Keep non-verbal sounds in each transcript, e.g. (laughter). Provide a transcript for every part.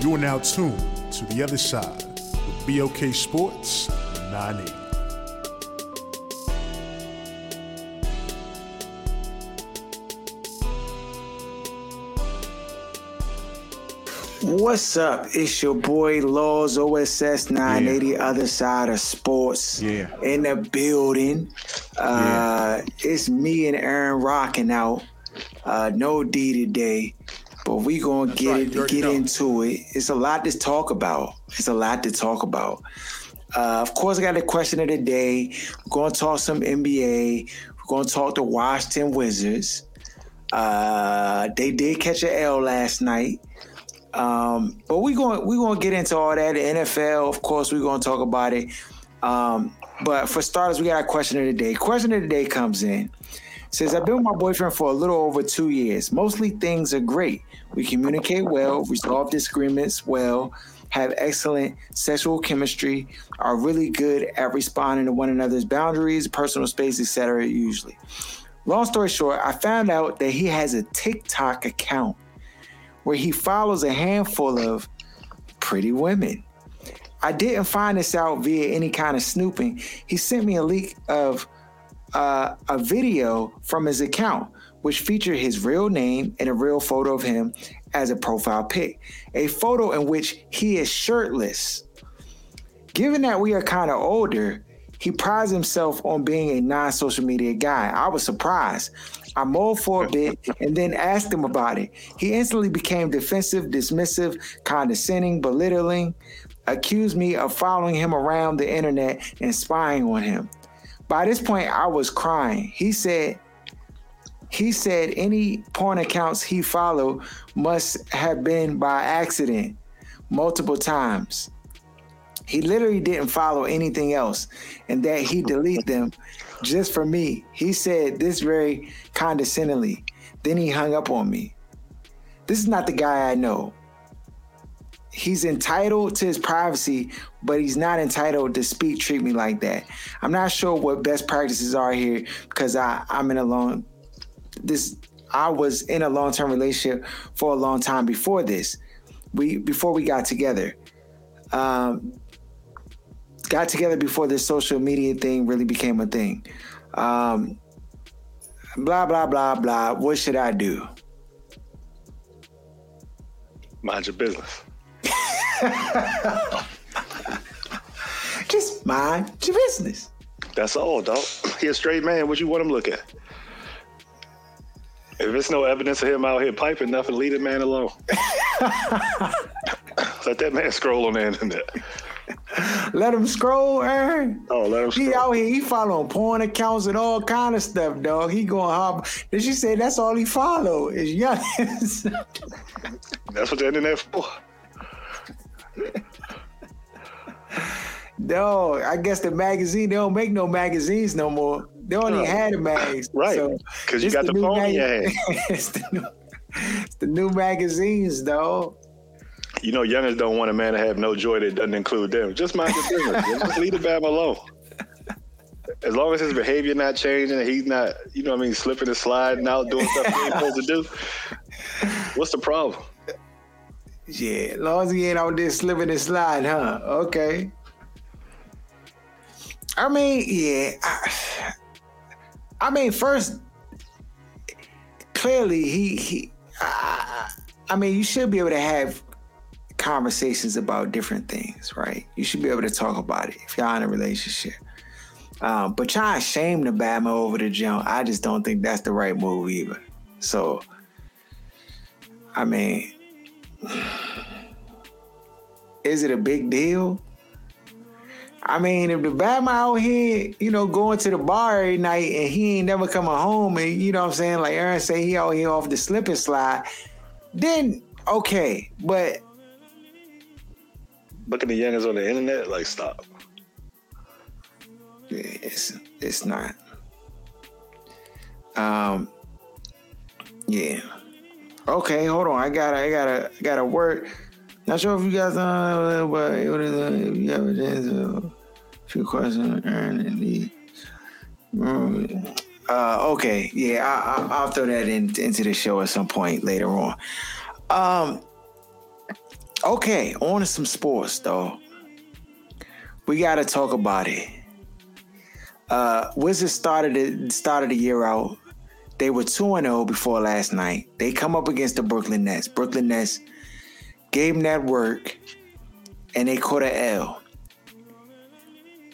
You are now tuned to the other side with BOK Sports 980. What's up? It's your boy Laws OSS 980, other side of sports. Yeah. In the building. Uh it's me and Aaron rocking out. Uh no D today. But we gonna get right, it get know. into it. It's a lot to talk about. It's a lot to talk about. Uh, of course, I got a question of the day. We're going to talk some NBA. We're going to talk the Washington Wizards. Uh, they did catch an L last night. Um, but we're going we to get into all that. The NFL, of course, we're going to talk about it. Um, but for starters, we got a question of the day. Question of the day comes in. Says, I've been with my boyfriend for a little over two years. Mostly things are great. We communicate well, resolve disagreements well, have excellent sexual chemistry, are really good at responding to one another's boundaries, personal space, etc. usually. Long story short, I found out that he has a TikTok account where he follows a handful of pretty women. I didn't find this out via any kind of snooping. He sent me a leak of uh, a video from his account, which featured his real name and a real photo of him as a profile pic. A photo in which he is shirtless. Given that we are kind of older, he prides himself on being a non social media guy. I was surprised. I mulled for a bit and then asked him about it. He instantly became defensive, dismissive, condescending, belittling, accused me of following him around the internet and spying on him. By this point, I was crying. He said, he said any porn accounts he followed must have been by accident multiple times. He literally didn't follow anything else and that he delete them just for me. He said this very condescendingly. Then he hung up on me. This is not the guy I know. He's entitled to his privacy, but he's not entitled to speak, treat me like that. I'm not sure what best practices are here because I, I'm in a long this I was in a long-term relationship for a long time before this. We before we got together. Um got together before this social media thing really became a thing. Um blah blah blah blah. What should I do? Mind your business. (laughs) Just mind your business. That's all, dog. He a straight man. What you want him to look at? If there's no evidence of him out here piping nothing, leave the man alone. (laughs) Let that man scroll on the internet. Let him scroll, Aaron. Oh, let him He out here, he following porn accounts and all kind of stuff, dog. He going hard. Did she say that's all he follow is young? (laughs) That's what the internet for. No, I guess the magazine they don't make no magazines no more. They don't even Oh. have the mags, (laughs) Right. So, 'Cause you got the new phone in your mag- (laughs) it's, the new, it's the new magazines, though You know, youngers don't want a man to have no joy that doesn't include them. Just mind your business. Just leave the bam alone. As long as his behavior not changing he's not, you know what I mean, slipping and sliding out, doing stuff he ain't supposed to do, what's the problem? Yeah, long as he ain't out there slipping and sliding, huh? Okay. I mean, yeah. I, I mean, first, clearly he he. I, I mean, you should be able to have conversations about different things, right? You should be able to talk about it if y'all in a relationship. Um, but trying to shame the Bama over the jump, I just don't think that's the right move either. So, I mean, (sighs) is it a big deal? I mean, if the Bama out here, you know, going to the bar every night and he ain't never coming home, and you know what I'm saying, like Aaron say he out here off the slip and slide, then okay. But looking at youngers on the internet, like stop. It's it's not. Um. Yeah. Okay, hold on. I gotta, I got a I gotta work. Not sure if you guys uh, but what is uh, if you have a few questions earn the. Uh, okay, yeah, I, will throw that in, into the show at some point later on. Um, okay, on to some sports though. We got to talk about it. Uh, Wizards started it, started the year out. They were two and zero oh before last night. They come up against the Brooklyn Nets. Brooklyn Nets gave them that work, and they caught a L.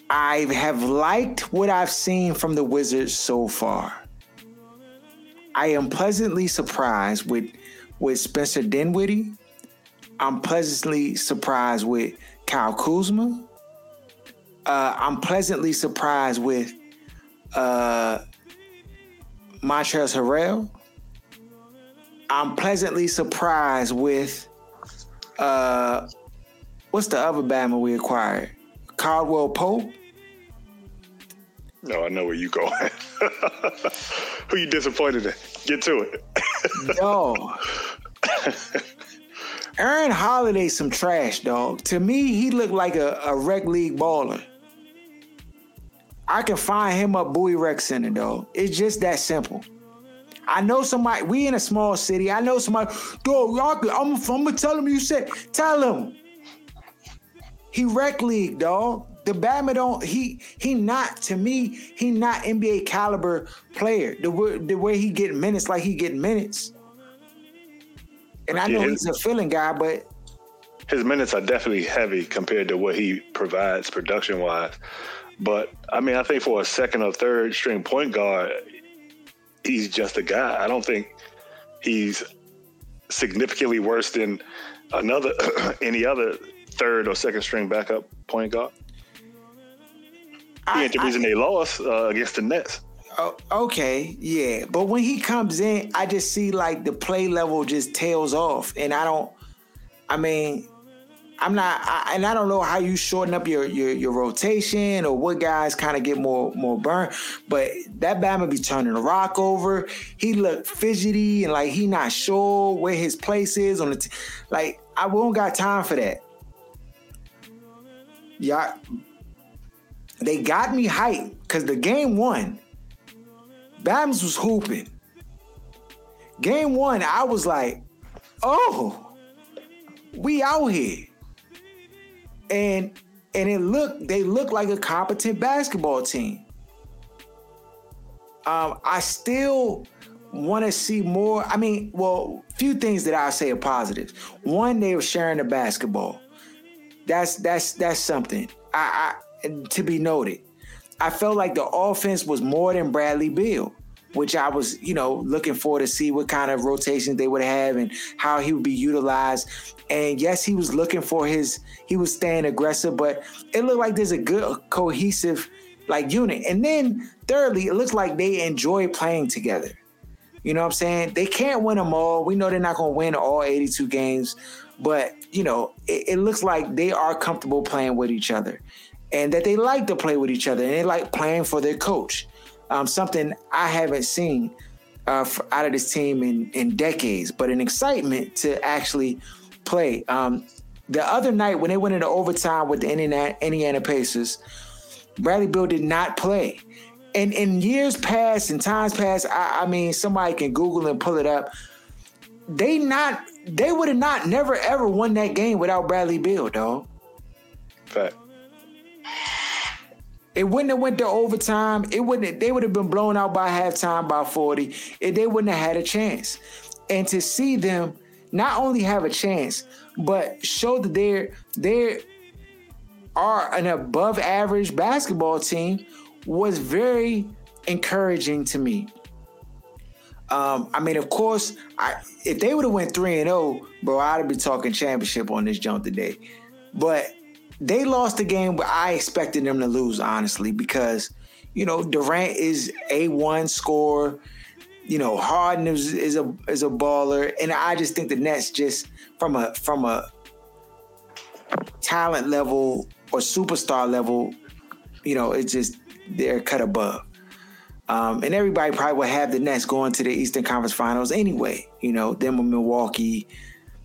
I have liked what I've seen from the Wizards so far. I am pleasantly surprised with with Spencer Dinwiddie. I'm pleasantly surprised with Kyle Kuzma. Uh, I'm pleasantly surprised with uh, Montrezl Harrell. I'm pleasantly surprised with uh, what's the other Bama we acquired? Caldwell Pope. No, I know where you going. (laughs) Who you disappointed in? Get to it. (laughs) Yo. Aaron Holiday some trash, dog. To me, he looked like a, a rec league baller. I can find him up Bowie Rec Center, dog. It's just that simple. I know somebody. We in a small city. I know somebody. Dog, y'all. I'm, I'm gonna tell him. You said. Tell him. He rec league, dog. The Bama don't. He he not to me. He not NBA caliber player. The way the way he get minutes, like he get minutes. And I know yeah, his, he's a feeling guy, but his minutes are definitely heavy compared to what he provides production wise. But I mean, I think for a second or third string point guard, he's just a guy. I don't think he's significantly worse than another (clears throat) any other third or second string backup point guard. He ain't the reason I, they lost uh, against the Nets. Oh, okay, yeah, but when he comes in, I just see like the play level just tails off, and I don't. I mean, I'm not, I, and I don't know how you shorten up your your, your rotation or what guys kind of get more more burn. But that Bama be turning the rock over. He looked fidgety and like he not sure where his place is on the. T- like I won't got time for that. Yeah, they got me hyped because the game one, Bams was hooping. Game one, I was like, oh, we out here and and it looked they looked like a competent basketball team. Um, I still want to see more. I mean, well, few things that I say are positives. One, they were sharing the basketball. That's that's that's something I, I to be noted. I felt like the offense was more than Bradley Beal which I was, you know, looking for to see what kind of rotations they would have and how he would be utilized. And yes, he was looking for his, he was staying aggressive, but it looked like there's a good cohesive like unit. And then thirdly, it looks like they enjoy playing together. You know what I'm saying? They can't win them all. We know they're not going to win all 82 games, but you know, it, it looks like they are comfortable playing with each other and that they like to play with each other and they like playing for their coach um, something I haven't seen uh, out of this team in, in decades, but an excitement to actually play. Um, the other night when they went into overtime with the Indiana, Indiana Pacers, Bradley Beal did not play. And in years past and times past, I, I mean, somebody can Google and pull it up. They not they would have not never ever won that game without Bradley Beal, dog. Fact. It wouldn't have went to overtime. It wouldn't. They would have been blown out by halftime by forty. they wouldn't have had a chance. And to see them not only have a chance, but show that they're they are an above average basketball team was very encouraging to me. Um, I mean, of course, I, if they would have went three and zero, oh, bro, I'd be talking championship on this jump today. But they lost the game, but I expected them to lose honestly because you know Durant is a one score. You know Harden is, is a is a baller, and I just think the Nets just from a from a talent level or superstar level, you know, it's just they're cut above. Um, and everybody probably will have the Nets going to the Eastern Conference Finals anyway. You know, them with Milwaukee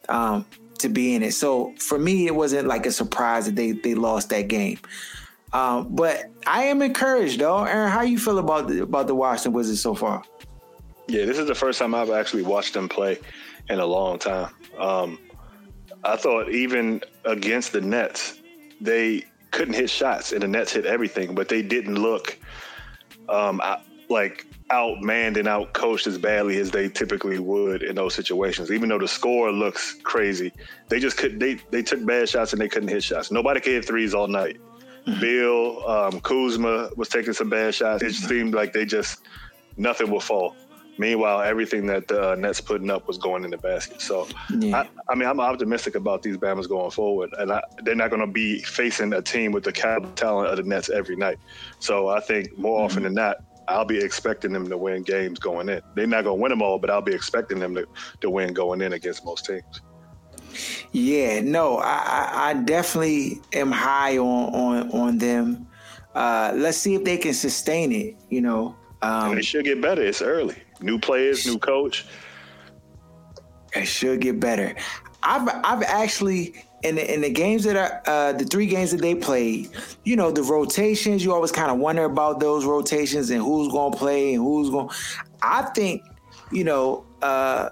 um, to be in it. So for me, it wasn't like a surprise that they they lost that game. Um, but I am encouraged though. Aaron, how you feel about the, about the Washington Wizards so far? Yeah, this is the first time I've actually watched them play in a long time. Um, I thought even against the Nets, they couldn't hit shots, and the Nets hit everything, but they didn't look um, like outmanned and outcoached as badly as they typically would in those situations. Even though the score looks crazy, they just could they they took bad shots and they couldn't hit shots. Nobody could hit threes all night. Mm-hmm. Beal, um, Kuzma was taking some bad shots. It seemed like they just nothing would fall. Meanwhile, everything that the uh, Nets putting up was going in the basket. So, yeah. I, I, mean, I'm optimistic about these Bamas going forward, and I, they're not going to be facing a team with the caliber talent of the Nets every night. So, I think more mm-hmm. often than not, I'll be expecting them to win games going in. They're not going to win them all, but I'll be expecting them to, to win going in against most teams. Yeah, no, I, I definitely am high on on on them. Uh, let's see if they can sustain it. You know, um, they should get better. It's early. New players, new coach. It should get better. I've I've actually in the, in the games that are uh, the three games that they played, you know, the rotations. You always kind of wonder about those rotations and who's going to play and who's going. I think, you know, uh,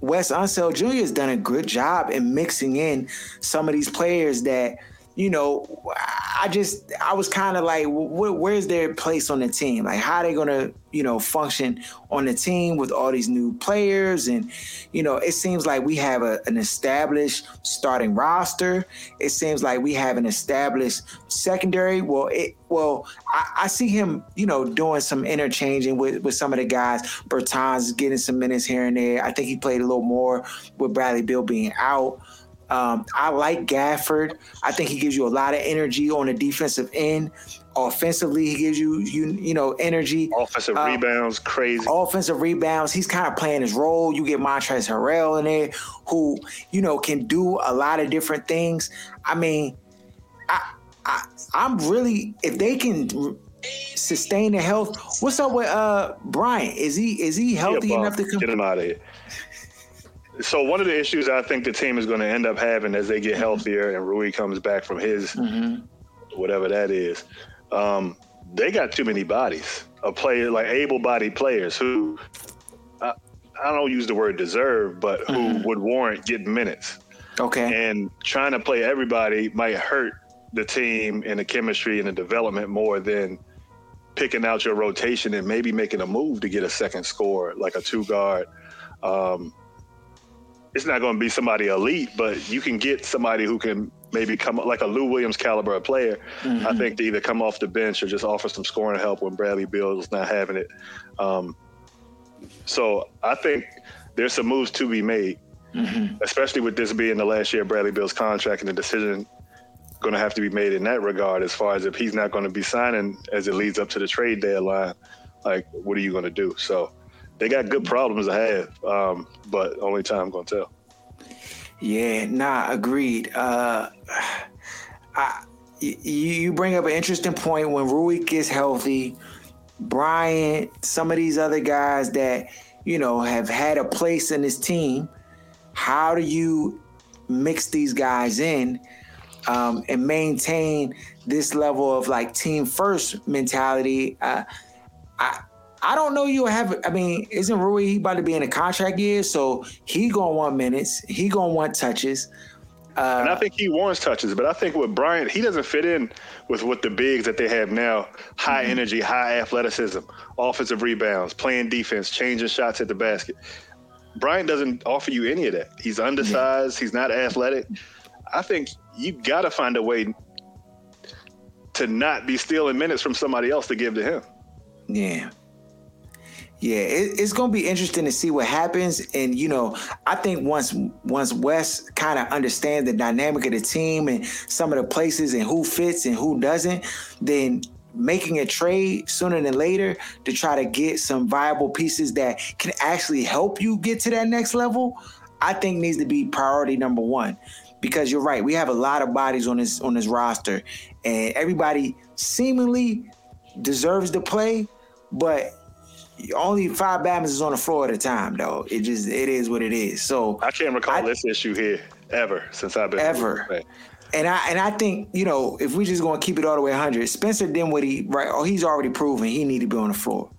Wes Unseld Jr. has done a good job in mixing in some of these players that you know, I just I was kind of like, wh- where's their place on the team? Like, how are they gonna, you know, function on the team with all these new players? And you know, it seems like we have a, an established starting roster. It seems like we have an established secondary. Well, it well, I, I see him, you know, doing some interchanging with with some of the guys. Bertans getting some minutes here and there. I think he played a little more with Bradley Beal being out. Um, I like Gafford. I think he gives you a lot of energy on the defensive end. Offensively, he gives you you you know energy. Offensive um, rebounds, crazy. Offensive rebounds. He's kind of playing his role. You get Montrezl Harrell in there, who you know can do a lot of different things. I mean, I, I I'm really if they can sustain the health. What's up with uh Bryant? Is he is he healthy enough to come? Get him out of here. So one of the issues I think the team is going to end up having as they get mm-hmm. healthier and Rui comes back from his mm-hmm. whatever that is, um, they got too many bodies of players like able-bodied players who I, I don't use the word deserve, but who mm-hmm. would warrant getting minutes. Okay. And trying to play everybody might hurt the team and the chemistry and the development more than picking out your rotation and maybe making a move to get a second score like a two guard. Um, it's not going to be somebody elite, but you can get somebody who can maybe come like a Lou Williams caliber of player. Mm-hmm. I think to either come off the bench or just offer some scoring help when Bradley Beal is not having it. Um, so I think there's some moves to be made, mm-hmm. especially with this being the last year of Bradley Beal's contract and the decision going to have to be made in that regard as far as if he's not going to be signing as it leads up to the trade deadline. Like, what are you going to do? So they got good problems to have, um, but only time gonna tell. Yeah, nah, agreed. Uh, I, you, bring up an interesting point when Rui gets healthy. Bryant, some of these other guys that you know have had a place in this team. How do you mix these guys in um, and maintain this level of like team first mentality? Uh, I I don't know you have. I mean, isn't Rui he about to be in a contract year? So he gonna want minutes. He gonna want touches. Uh, and I think he wants touches, but I think with Bryant, he doesn't fit in with what the bigs that they have now: high mm-hmm. energy, high athleticism, offensive rebounds, playing defense, changing shots at the basket. Bryant doesn't offer you any of that. He's undersized. He's not athletic. I think you got to find a way to not be stealing minutes from somebody else to give to him. Yeah. Yeah, it, it's gonna be interesting to see what happens, and you know, I think once once Wes kind of understands the dynamic of the team and some of the places and who fits and who doesn't, then making a trade sooner than later to try to get some viable pieces that can actually help you get to that next level, I think needs to be priority number one. Because you're right, we have a lot of bodies on this on this roster, and everybody seemingly deserves to play, but only five Bama's on the floor at a time, though. It just it is what it is. So I can't recall I, this issue here ever since I've been ever. And I and I think you know if we just gonna keep it all the way 100, Spencer Dinwiddie, right? Oh, he's already proven he need to be on the floor.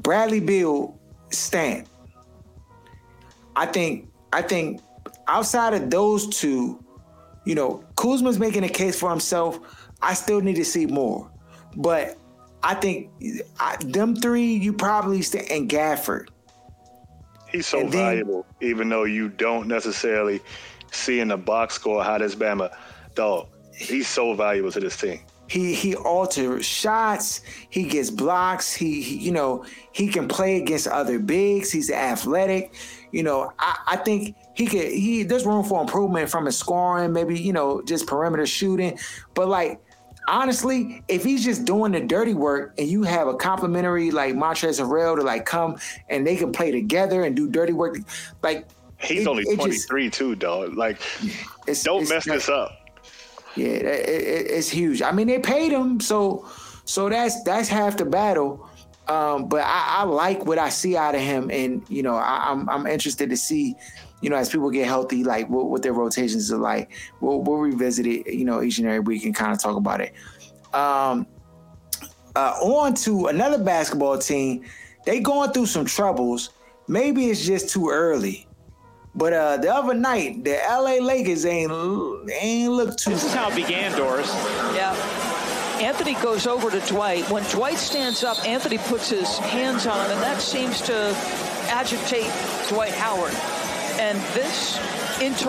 Bradley Beal, stamp. I think I think outside of those two, you know, Kuzma's making a case for himself. I still need to see more, but I think I, them three, you probably stay and Gafford. He's so then, valuable, even though you don't necessarily see in the box score how this Bama dog. He's so valuable to this team. He he alters shots. He gets blocks. He, he, you know he can play against other bigs. He's athletic. You know I, I think he could he there's room for improvement from his scoring. Maybe you know just perimeter shooting, but like honestly, if he's just doing the dirty work and you have a complimentary like Montrezl Harrell to like come and they can play together and do dirty work, like he's it, only it 23 just, too, dog. Like, (sighs) it's, don't it's, mess this up. Yeah, it, it's huge. I mean, they paid him, so so that's that's half the battle. Um, but I, I, like what I see out of him, and you know, I, I'm I'm interested to see you know, as people get healthy, like what, what their rotations are like. We'll, we'll revisit it, you know, each and every week and kind of talk about it. Um, uh, on to another basketball team. They going through some troubles. Maybe it's just too early. But uh, the other night, the LA Lakers ain't ain't look too. This is how it began, Doris. Yeah. Anthony goes over to Dwight. When Dwight stands up, Anthony puts his hands on him, and that seems to agitate Dwight Howard. And this inter-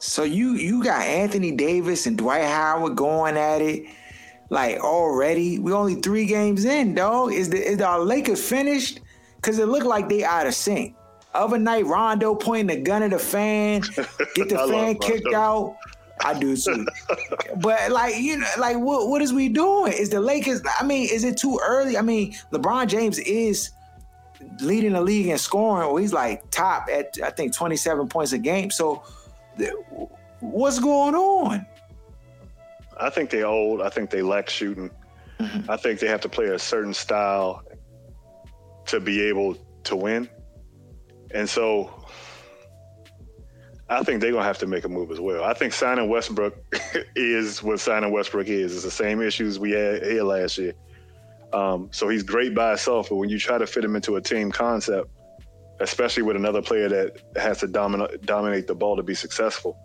So you you got Anthony Davis and Dwight Howard going at it like already. We only three games in, dog. Is the is our Lakers finished? Cause it looked like they out of sync. Other night, Rondo pointing the gun at the fan, get the (laughs) fan kicked out. I do too. but like you know, like what what is we doing? Is the Lakers? I mean, is it too early? I mean, LeBron James is leading the league in scoring, or he's like top at I think twenty seven points a game. So, what's going on? I think they're old. I think they lack shooting. Mm-hmm. I think they have to play a certain style to be able to win. And so I think they're gonna have to make a move as well. I think signing Westbrook (laughs) is what signing Westbrook is. It's the same issues we had here last year. Um, so he's great by himself, but when you try to fit him into a team concept, especially with another player that has to dominate dominate the ball to be successful,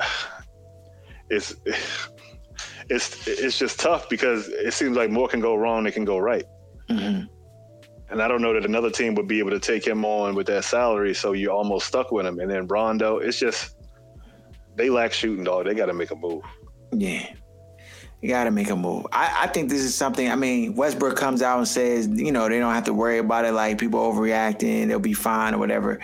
(sighs) it's (sighs) it's it's just tough because it seems like more can go wrong than can go right. Mm-hmm. And I don't know that another team would be able to take him on with that salary, so you're almost stuck with him. And then Rondo, it's just they lack shooting, dog. They got to make a move. Yeah, you got to make a move. I, I think this is something. I mean, Westbrook comes out and says, you know, they don't have to worry about it. Like people overreacting, they'll be fine or whatever.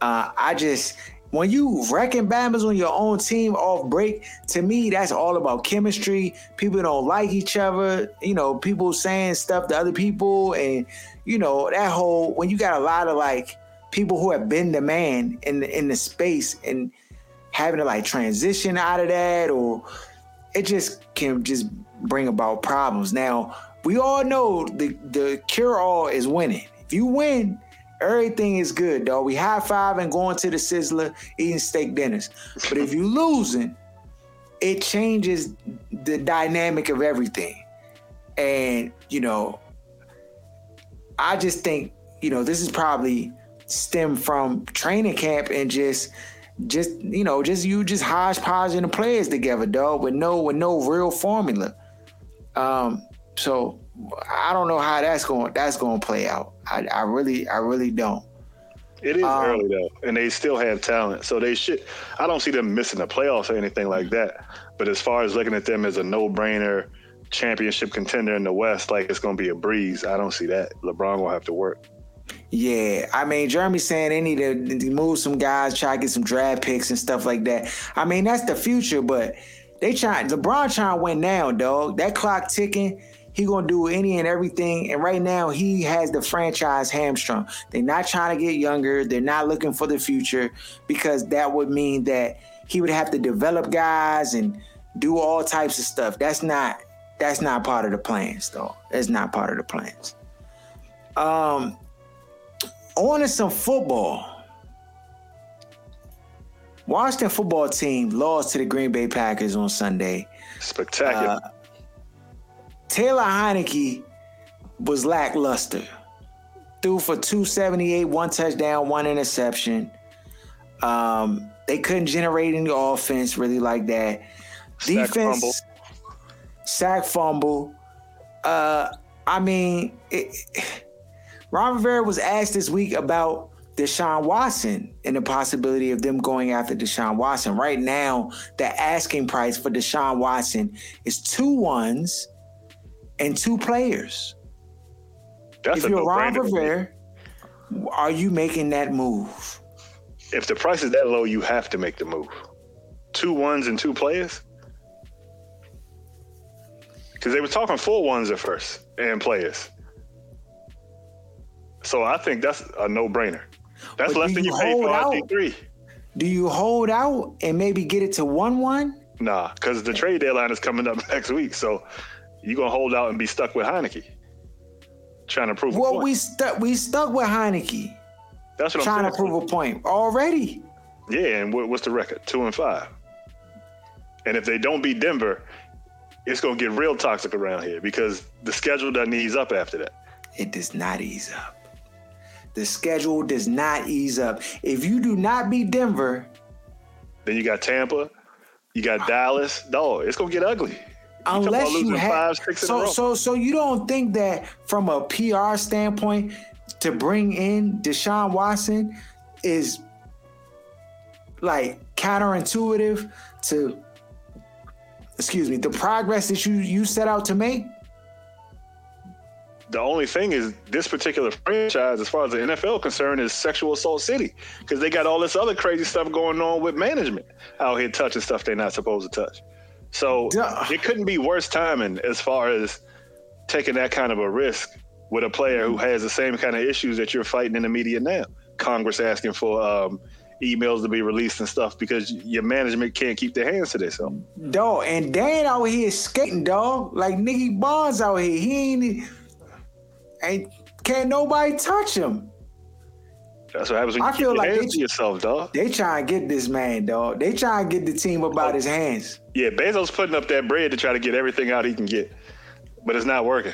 Uh, I just when you wrecking Bama's on your own team off break, to me, that's all about chemistry. People don't like each other. You know, people saying stuff to other people, and you know that whole when you got a lot of like people who have been the man in the, in the space and having to like transition out of that, or it just can just bring about problems. Now we all know the the cure all is winning. If you win, Everything is good, dog. We high five and going to the Sizzler, eating steak dinners. But if you losing, it changes the dynamic of everything. And, you know, I just think, you know, this is probably stem from training camp and just just you know, just you just hodgepodging the players together, dog, with no with no real formula. Um, so I don't know how that's going that's going to play out. I, I really I really don't. It is um, early though, and they still have talent, so they should. I don't see them missing the playoffs or anything like that. But as far as looking at them as a no brainer, championship contender in the West like it's going to be a breeze. I don't see that. LeBron will have to work. Yeah, I mean, Jeremy's saying they need to, to move some guys, try to get some draft picks and stuff like that. I mean, that's the future, but they trying LeBron trying to win now, dog. That clock ticking. He gonna do any and everything. And right now, he has the franchise hamstrung. They're not trying to get younger. They're not looking for the future because that would mean that he would have to develop guys and do all types of stuff. That's not that's not part of the plans, though. That's not part of the plans. Um, on to some football. Washington football team lost to the Green Bay Packers on Sunday. Spectacular. Uh, Taylor Heinicke was lackluster. Threw for 278, one touchdown, one interception. Um, they couldn't generate any offense really like that. Sack Defense, fumble. sack fumble. Uh, I mean, it, Ron Rivera was asked this week about Deshaun Watson and the possibility of them going after Deshaun Watson. Right now, the asking price for Deshaun Watson is two ones and two players. That's if a you're Ron. Rivera, are you making that move? If the price is that low, you have to make the move. Two ones and two players. Because they were talking four ones at first and players. So I think that's a no-brainer. That's But less than you you paid for out? RG three. Do you hold out and maybe get it to one one? Nah, because the trade deadline is coming up (laughs) next week. So you're gonna hold out and be stuck with Heinicke. Trying to prove a Well, point. we stuck we stuck with Heinicke That's what trying I'm trying to prove a point already. Yeah, and what, what's the record? Two and five. And if they don't beat Denver, it's gonna get real toxic around here because the schedule doesn't ease up after that. It does not ease up. The schedule does not ease up. If you do not beat Denver, Then you got Tampa, you got Dallas. No, it's gonna get ugly. Unless you have five, six so so so you don't think that from a PR standpoint to bring in Deshaun Watson is like counterintuitive to excuse me the progress that you you set out to make The only thing is this particular franchise, as far as the NFL concerned, is sexual assault city because they got all this other crazy stuff going on with management out here touching stuff they're not supposed to touch. So Duh. it couldn't be worse timing as far as taking that kind of a risk with a player who has the same kind of issues that you're fighting in the media now. Congress asking for um, emails to be released and stuff because your management can't keep their hands to themselves. dog and Dan out here skating dog like Nicky Barnes out here he ain't ain't can't nobody touch him That's what happens when you I feel like they- yourself, dog. they trying to get this man dog they try and get the team about his hands Yeah, Bezos putting up that bread to try to get everything out he can get, but it's not working.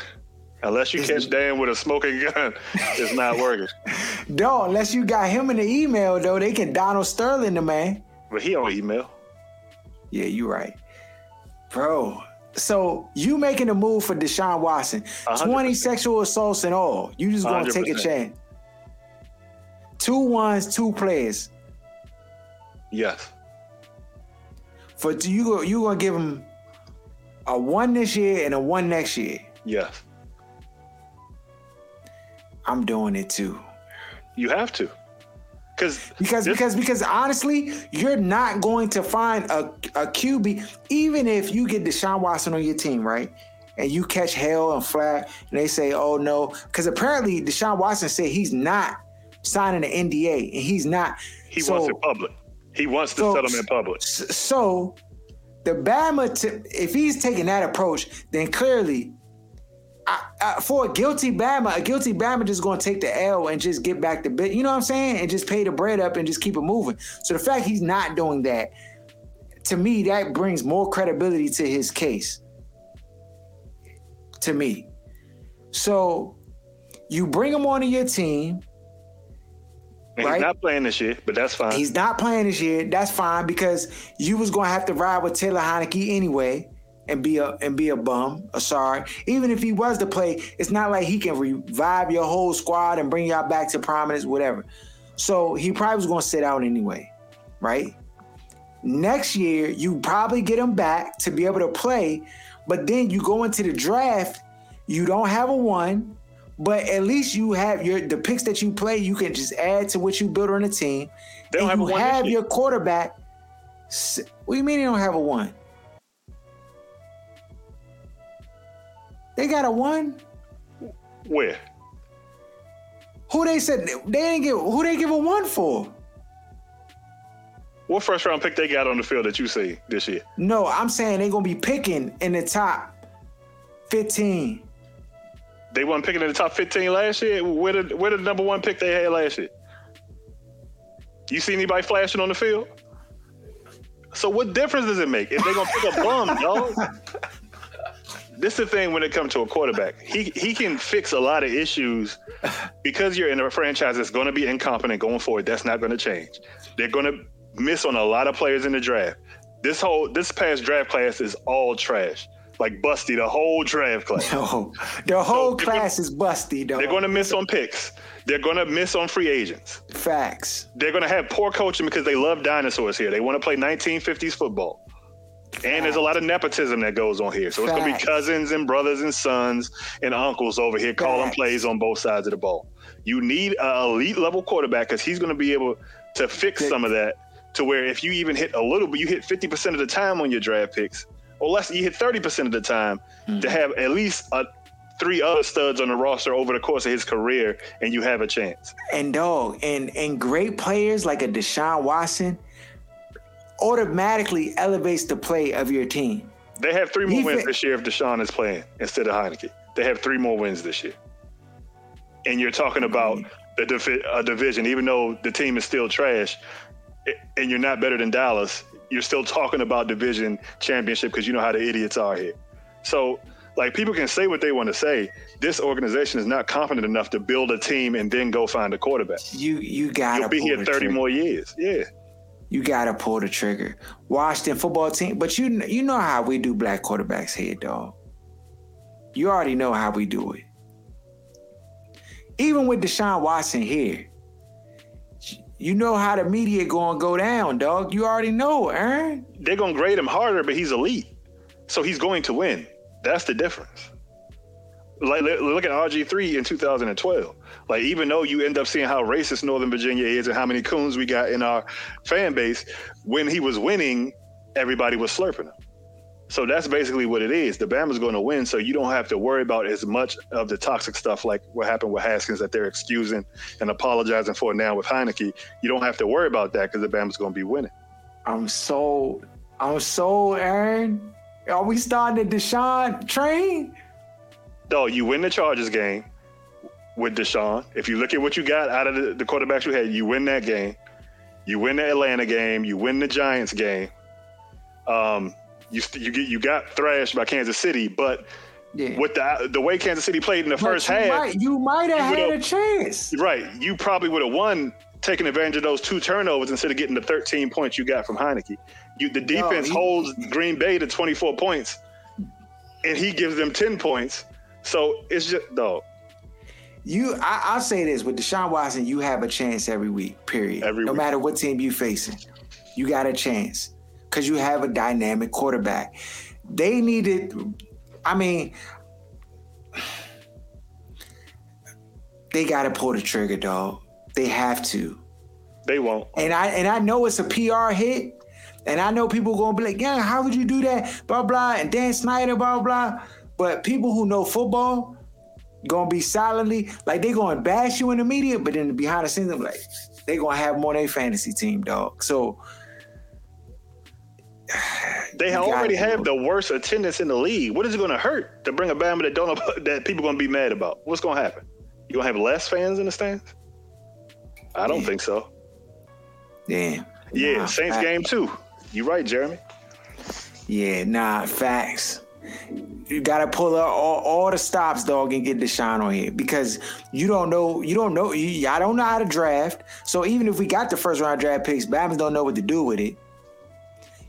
Unless you catch Dan with a smoking (laughs) gun, it's not working. (laughs) dog unless you got him in the email though they can Donald Sterling the man But he on email. Yeah, you right. Bro, so you making a move for Deshaun Watson. A hundred 20 sexual assaults and all. You just gonna hundred take a chance. Two ones, two players. Yes. For you go you gonna give him a one this year and a one next year. Yes. I'm doing it too. You have to. Because Because because because honestly, you're not going to find a, a QB, even if you get Deshaun Watson on your team, right? And you catch hell and flat, and they say, "Oh no," because apparently Deshaun Watson said he's not signing an NDA, and he's not. he so, wants it public. He wants to so- settle in public. So, the Bama, to, if he's taking that approach, then clearly, I, I, for a guilty Bama, a guilty Bama just going to take the L and just get back the bit. You know what I'm saying? And just pay the bread up and just keep it moving. So the fact he's not doing that, to me, that brings more credibility to his case. To me, so you bring him onto your team. Right. he's not playing this year, but that's fine. He's not playing this year. That's fine because you was gonna have to ride with Taylor Heinicke anyway and be a and be a bum, a sorry. Even if he was to play, it's not like he can revive your whole squad and bring y'all back to prominence, whatever. So he probably was gonna sit out anyway, right? Next year, you probably get him back to be able to play But then you go into the draft, you don't have a one, but at least you have your the picks that you play. You can just add to what you build on the team. They don't and have a you have your quarterback. What do you mean they don't have a one? They got a one. Where? Who they said they didn't give? Who they give a one for? What first round pick they got on the field that you see this year? No, I'm saying they're gonna be picking in the top fifteen. They weren't picking in the top 15 last year. Where the where the number one pick they had last year? You see anybody flashing on the field? So what difference does it make if they're gonna pick a bum, (laughs) dog? This is the thing when it comes to a quarterback. He he can fix a lot of issues because you're in a franchise that's going to be incompetent going forward. That's not going to change. They're going to miss on a lot of players in the draft. This whole this past draft class is all trash. Like busty, the whole draft class. (laughs) No, the whole they're class is busty, though. They're going to miss on picks. They're going to miss on free agents. facts. They're going to have poor coaching because they love dinosaurs here. They want to play 1950s football. And there's a lot of nepotism that goes on here. So it's going to be cousins and brothers and sons and uncles over here calling plays on both sides of the ball. You need an elite level quarterback because he's going to be able to fix some of that to where if you even hit a little bit, you hit 50% of the time on your draft picks, or less, you hit 30% of the time Mm-hmm. to have at least a, three other studs on the roster over the course of his career, and you have a chance. And dog, and and great players like a Deshaun Watson automatically elevates the play of your team. They have three more wins this year if Deshaun is playing instead of Heinicke. They have three more wins this year. And you're talking about the divi- a division, even though the team is still trash, and you're not better than Dallas, you're still talking about division championship because you know how the idiots are here. So, like, people can say what they want to say. This organization is not confident enough to build a team and then go find a quarterback. You you gotta You'll be here 30 trigger. more years. Yeah. You gotta pull the trigger. Washington football team, but you you know how we do black quarterbacks here, dog. You already know how we do it. Even with Deshaun Watson here, you know how the media gonna go down, dog. You already know, Aaron. they're to grade him harder, but he's elite. So he's going to win. That's the difference. Like look at RG3 in 2012. Like even though you end up seeing how racist Northern Virginia is and how many coons we got in our fan base, when he was winning, everybody was slurping him. So that's basically what it is. The Bama's going to win, so you don't have to worry about as much of the toxic stuff like what happened with Haskins that they're excusing and apologizing for now with Heinicke. You don't have to worry about that because the Bama's going to be winning. I'm so I'm so Aaron. Are we starting the Deshaun train? No, you win the Chargers game with Deshaun. If you look at what you got out of the, the quarterbacks you had, you win that game. You win the Atlanta game. You win the Giants game. Um, you st- you get you got thrashed by Kansas City, but Yeah. with the the way Kansas City played in the But first you half, might, you might have had a chance. right? You probably would have won taking advantage of those two turnovers instead of getting the 13 points you got from Heinicke. You the defense he- holds Green Bay to 24 points, and he gives them 10 points. So it's just no. You, I, I'll say this with Deshaun Watson, you have a chance every week. Period. Every no week. matter what team you facing, you got a chance because you have a dynamic quarterback. They needed. I mean, they got to pull the trigger, dog. They have to. They won't. And I and I know it's a PR hit. And I know people gonna be like, yeah, how would you do that? Blah blah. And Dan Snyder, blah blah. But people who know football gonna be silently like they gonna bash you in the media, but then behind the scenes, I'm like, they gonna have more than a fantasy team, dog. So (sighs) They already have the worst attendance in the league. What is it going to hurt to bring a Bama that don't know, (laughs) that people going to be mad about? What's going to happen? You going to have less fans in the stands? I don't Yeah. think so. damn. Yeah, Nah, Saints fact- game too. You right, Jeremy. Yeah, nah, facts. You gotta pull out all, all the stops, dog, and get Deshaun on here because you don't know, you don't know, you, y'all don't know how to draft. So even if we got the first round draft picks, Bama's don't know what to do with it.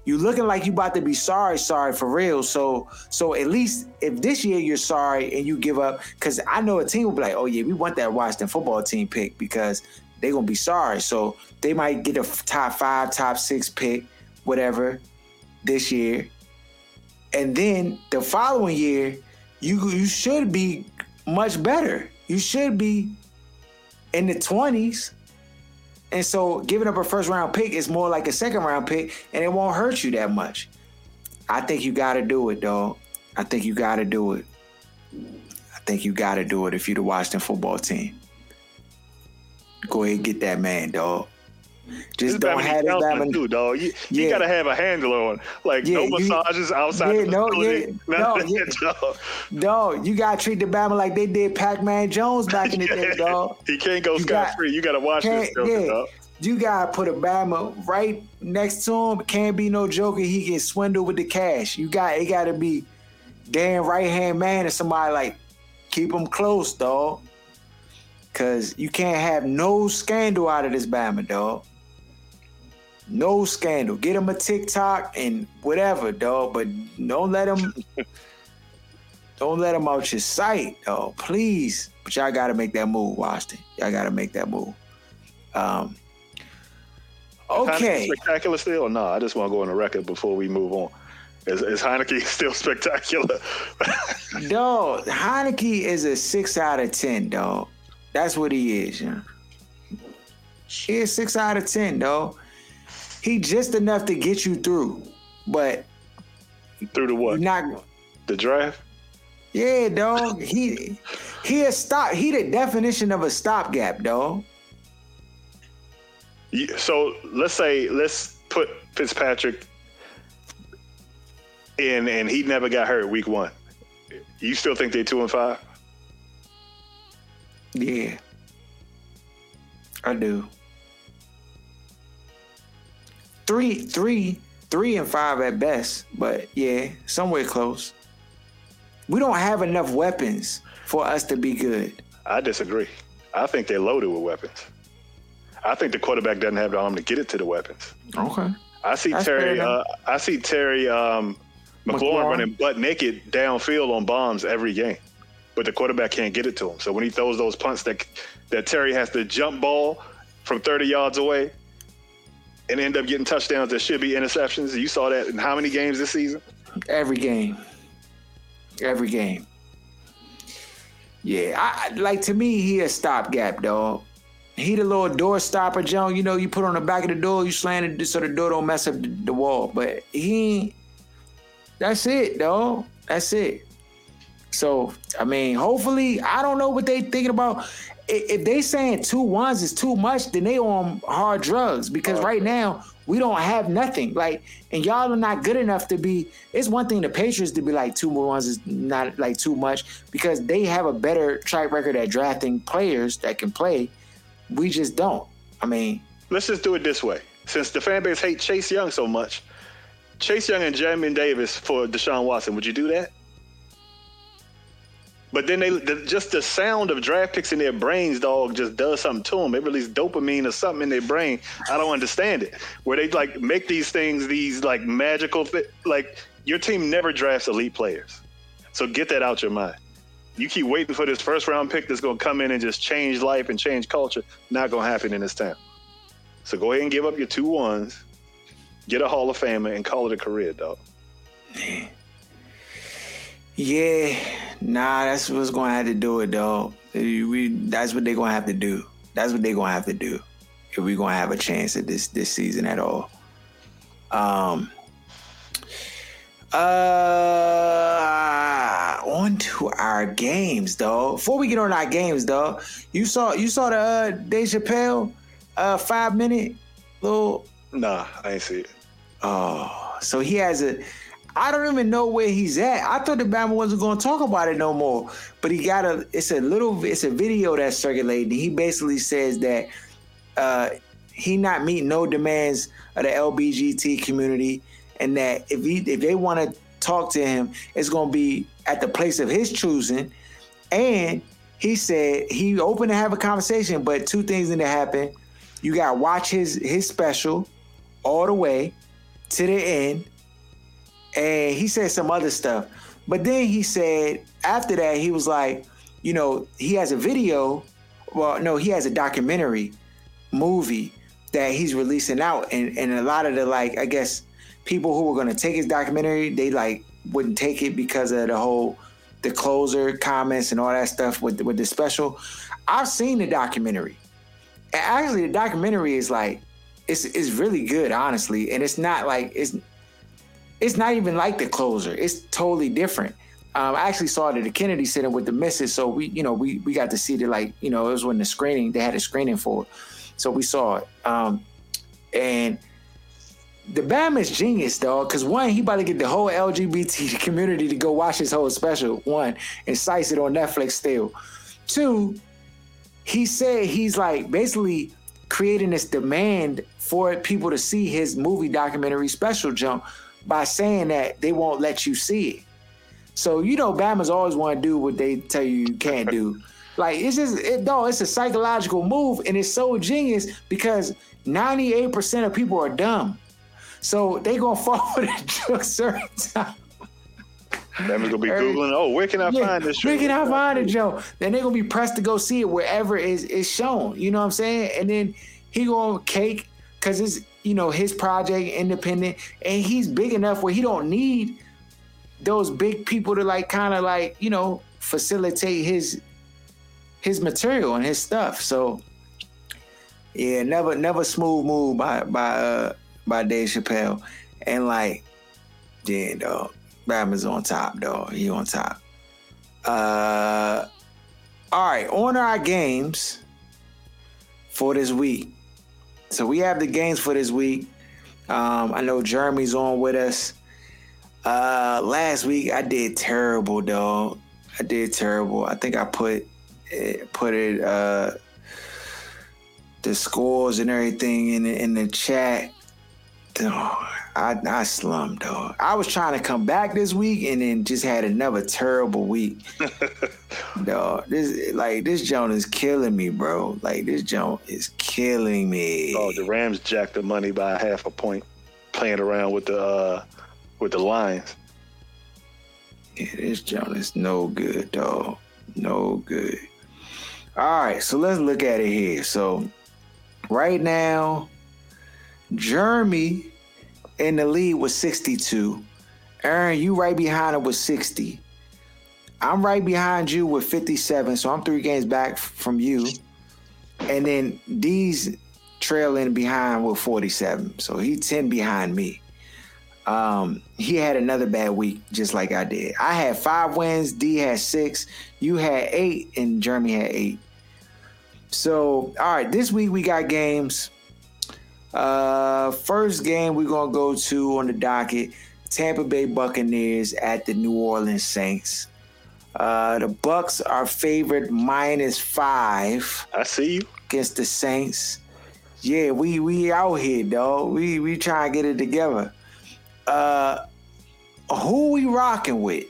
You looking like you about to be sorry, sorry for real. So, so at least if this year you're sorry and you give up, because I know a team will be like, oh yeah, we want that Washington football team pick because they're gonna be sorry. So they might get a top five, top six pick, whatever, this year and then the following year, you you should be much better. You should be in the twenties. And so giving up a first round pick is more like a second round pick, and it won't hurt you that much. I think you got to do it, dog. I think you got to do it. I think you got to do it if you're the Washington football team. Go ahead and get that man, dog. Just This don't have counseling Bama. too, dog. You, you Yeah. gotta have a handle on, like Yeah, no you- massages outside yeah, the no, facility. yeah, (laughs) no, (laughs) yeah. dog. Dog, you gotta treat the Bama like they did Pac-Man Jones back in the day, (laughs) dog. He can't go You scot free. You gotta watch this yeah, dog. you gotta put a Bama right next to him. Can't be no joker. He can swindle with the cash. You got it. Got to be damn right hand man and somebody like keep him close, dog. Cause you can't have no scandal out of this Bama, dog. No scandal. Get him a TikTok and whatever, dog. But don't let him. (laughs) don't let him out your sight, dog. Please. But y'all got to make that move, Washington. Y'all got to make that move. Um. Okay. spectacular still? No, I just want to go on the record before we move on. Is, is Heinicke (laughs) still spectacular? (laughs) Dog, Heinicke is a six out of ten, dog. That's what he is, yeah. He is six out of ten, dog. He just enough to get you through, but Through the what? not. The draft? Yeah, dog. He he a stop. He the definition of a stopgap, dog. So let's say let's put Fitzpatrick in, and he never got hurt week one. You still think they're two and five? Yeah, I do. Three, three, three and five at best, but yeah, somewhere close. We don't have enough weapons for us to be good. I disagree. I think they're loaded with weapons. I think the quarterback doesn't have the arm to get it to the weapons. Okay. I see That's Terry. Uh. I see Terry um, McLaurin, McLaurin. running butt naked downfield on bombs every game, but the quarterback can't get it to him. So when he throws those punts that that Terry has to jump ball from 30 yards away and end up getting touchdowns that should be interceptions. You saw that in how many games this season? Every game. Every game. Yeah, I, like to me, he a stopgap, dog. He the little door stopper, John. You know, you put on the back of the door, you slam it so the door don't mess up the, the wall. But he, that's it, dog. That's it. So I mean, hopefully, I don't know what they thinking about. If they saying two ones is too much, then they on hard drugs because right now we don't have nothing. Like, and y'all are not good enough to be. It's one thing the Patriots to be like two more ones is not like too much because they have a better track record at drafting players that can play. We just don't. I mean, Let's just do it this way. Since the fan base hates Chase Young so much, Chase Young and Jamin Davis for Deshaun Watson, would you do that? But then they the, just the sound of draft picks in their brains, dog, just does something to them. It releases dopamine or something in their brain. I don't understand it. Where they like make these things, these like magical, like your team never drafts elite players. So get that out your mind. You keep waiting for this first round pick that's gonna come in and just change life and change culture. Not gonna happen in this town. So go ahead and give up your two ones, get a Hall of Famer, and call it a career, dog. Yeah, nah, that's what's gonna have to do it, dog. We that's what they're gonna have to do. That's what they're gonna have to do if we're gonna have a chance at this this season at all. Um. Uh, on to our games, dog. Before we get on our games, dog, you saw you saw the uh, Dave Chappelle uh five minute little Nah, I ain't see it. Oh, so he has a. I don't even know where he's at. I thought the Bama wasn't going to talk about it no more, but he got a. It's a little. It's a video that's circulating. He basically says that uh, he not meeting no demands of the LBGT community, and that if he if they want to talk to him, it's going to be at the place of his choosing. And he said he open to have a conversation, but two things need to happen. You got to watch his his special all the way to the end. And he said some other stuff. But then he said after that, he was like, you know, he has a video. Well, no, he has a documentary movie that he's releasing out. And, and a lot of the like, I guess, people who were gonna take his documentary, they like wouldn't take it because of the whole the closer comments and all that stuff with with the special. I've seen the documentary. And actually, the documentary is like it's it's really good, honestly, and it's not like it's it's not even like the closer. It's totally different. Um, I actually saw it at the Kennedy Center with the misses, so we you know we we got to see it like you know it was when the screening they had a screening for it, so we saw it. Um, and the Bam is genius, dog. Because one, he about to get the whole LGBT (laughs) community to go watch his whole special. One, and sites it on Netflix still. Two, he said he's like basically creating this demand for people to see his movie documentary special jump by saying that they won't let you see it. So you know, Bama's always want to do what they tell you you can't do. (laughs) Like it's just it, no, it's a psychological move, and it's so genius because 98% of people are dumb. So they gonna (laughs) fall for the joke certain time. Bama's gonna be (laughs) googling. Oh, where can I yeah, find this? Where can I find it, Joe? Then they're gonna be pressed to go see it wherever is is shown. You know what I'm saying? And then he gonna cake because it's you know his project, independent, and he's big enough where he don't need those big people to like kind of like you know facilitate his his material and his stuff. So yeah, never never smooth move by by uh by Dave Chappelle. And like, yeah, dog. Batman's on top, dog. He on top. Uh all right, on our games for this week. So we have the games for this week. Um, I know Jeremy's on with us. Uh last week I did terrible, dog. I did terrible. I think I put it, put it uh the scores and everything in the, in the chat. Dog, I, I slummed, dog. I was trying to come back this week and then just had another terrible week. (laughs) dog, this like this joint is killing me, bro. Like this joint is killing me. Oh, the Rams jacked the money by half a point, playing around with the uh, with the Lions. Yeah, this joint is no good, dog. No good. All right, so let's look at it here. So Right now, Jeremy in the lead with 62. Aaron, you right behind him with 60. I'm right behind you with 57, so I'm three games back from you. And then D's trailing behind with 47, so he's 10 behind me. Um, he had another bad week, just like I did. I had five wins, D had six, you had eight, and Jeremy had eight. So, all right, this week we got games. Uh, first game we're gonna go to on the docket: Tampa Bay Buccaneers at the New Orleans Saints. Uh, the Bucks are favored minus five. I see you against the Saints. Yeah, we we out here, dog. We we try to get it together. Uh, who we rocking with?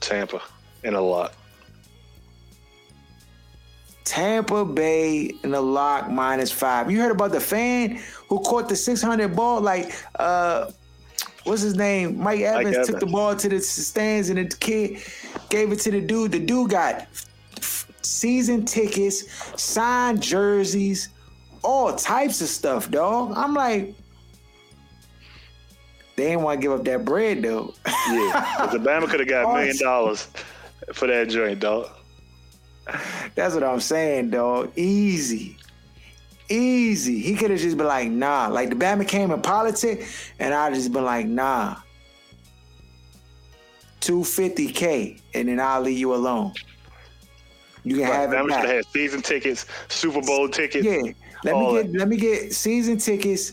Tampa in a lot. Tampa Bay in the lock minus five. You heard about the fan who caught the 600 ball? Like, uh, what's his name? Mike Evans, Mike Evans took the ball to the stands and the kid gave it to the dude. The dude got season tickets, signed jerseys, all types of stuff, dog. I'm like, they ain't want to give up that bread though. yeah, the Bama (laughs) could have got a million dollars for that joint, dog. That's what I'm saying, dog. Easy. Easy. He could have just been like, nah. Like the Bama came in politics, and I just been like, nah. 250K, and then I'll leave you alone. You can right, have it. i'm not have season tickets, Super Bowl tickets. Yeah. Let me get that. let me get season tickets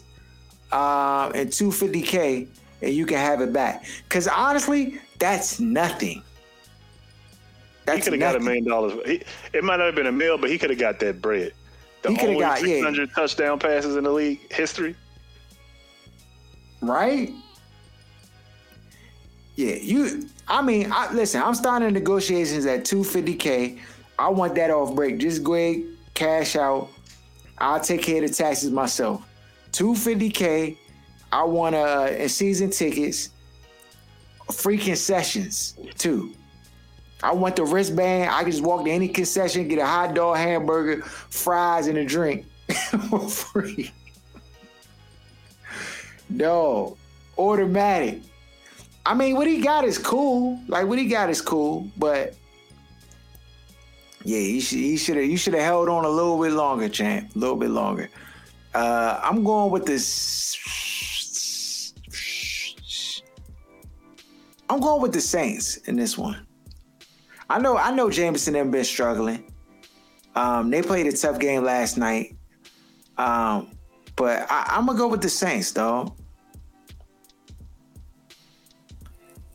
uh, and 250K, and you can have it back. Cause honestly, that's nothing. That's he could have got a million dollars. It might not have been a mill, but he could have got that bread. The he could have got 600 yeah. touchdown passes in the league history. Right? Yeah, you. I mean, I, listen. I'm starting negotiations at 250k. I want that off break. Just go ahead, cash out. I'll take care of the taxes myself. 250k. I want uh, season tickets, free concessions too. I want the wristband. I can just walk to any concession, get a hot dog, hamburger, fries, and a drink (laughs) for free. no, automatic. I mean, what he got is cool. Like what he got is cool, but yeah, he should he should have you should have held on a little bit longer, champ. A little bit longer. Uh, I'm going with this. I'm going with the Saints in this one. I know I know Jameson have been struggling. Um, they played a tough game last night. Um, but I, am gonna go with the Saints, though.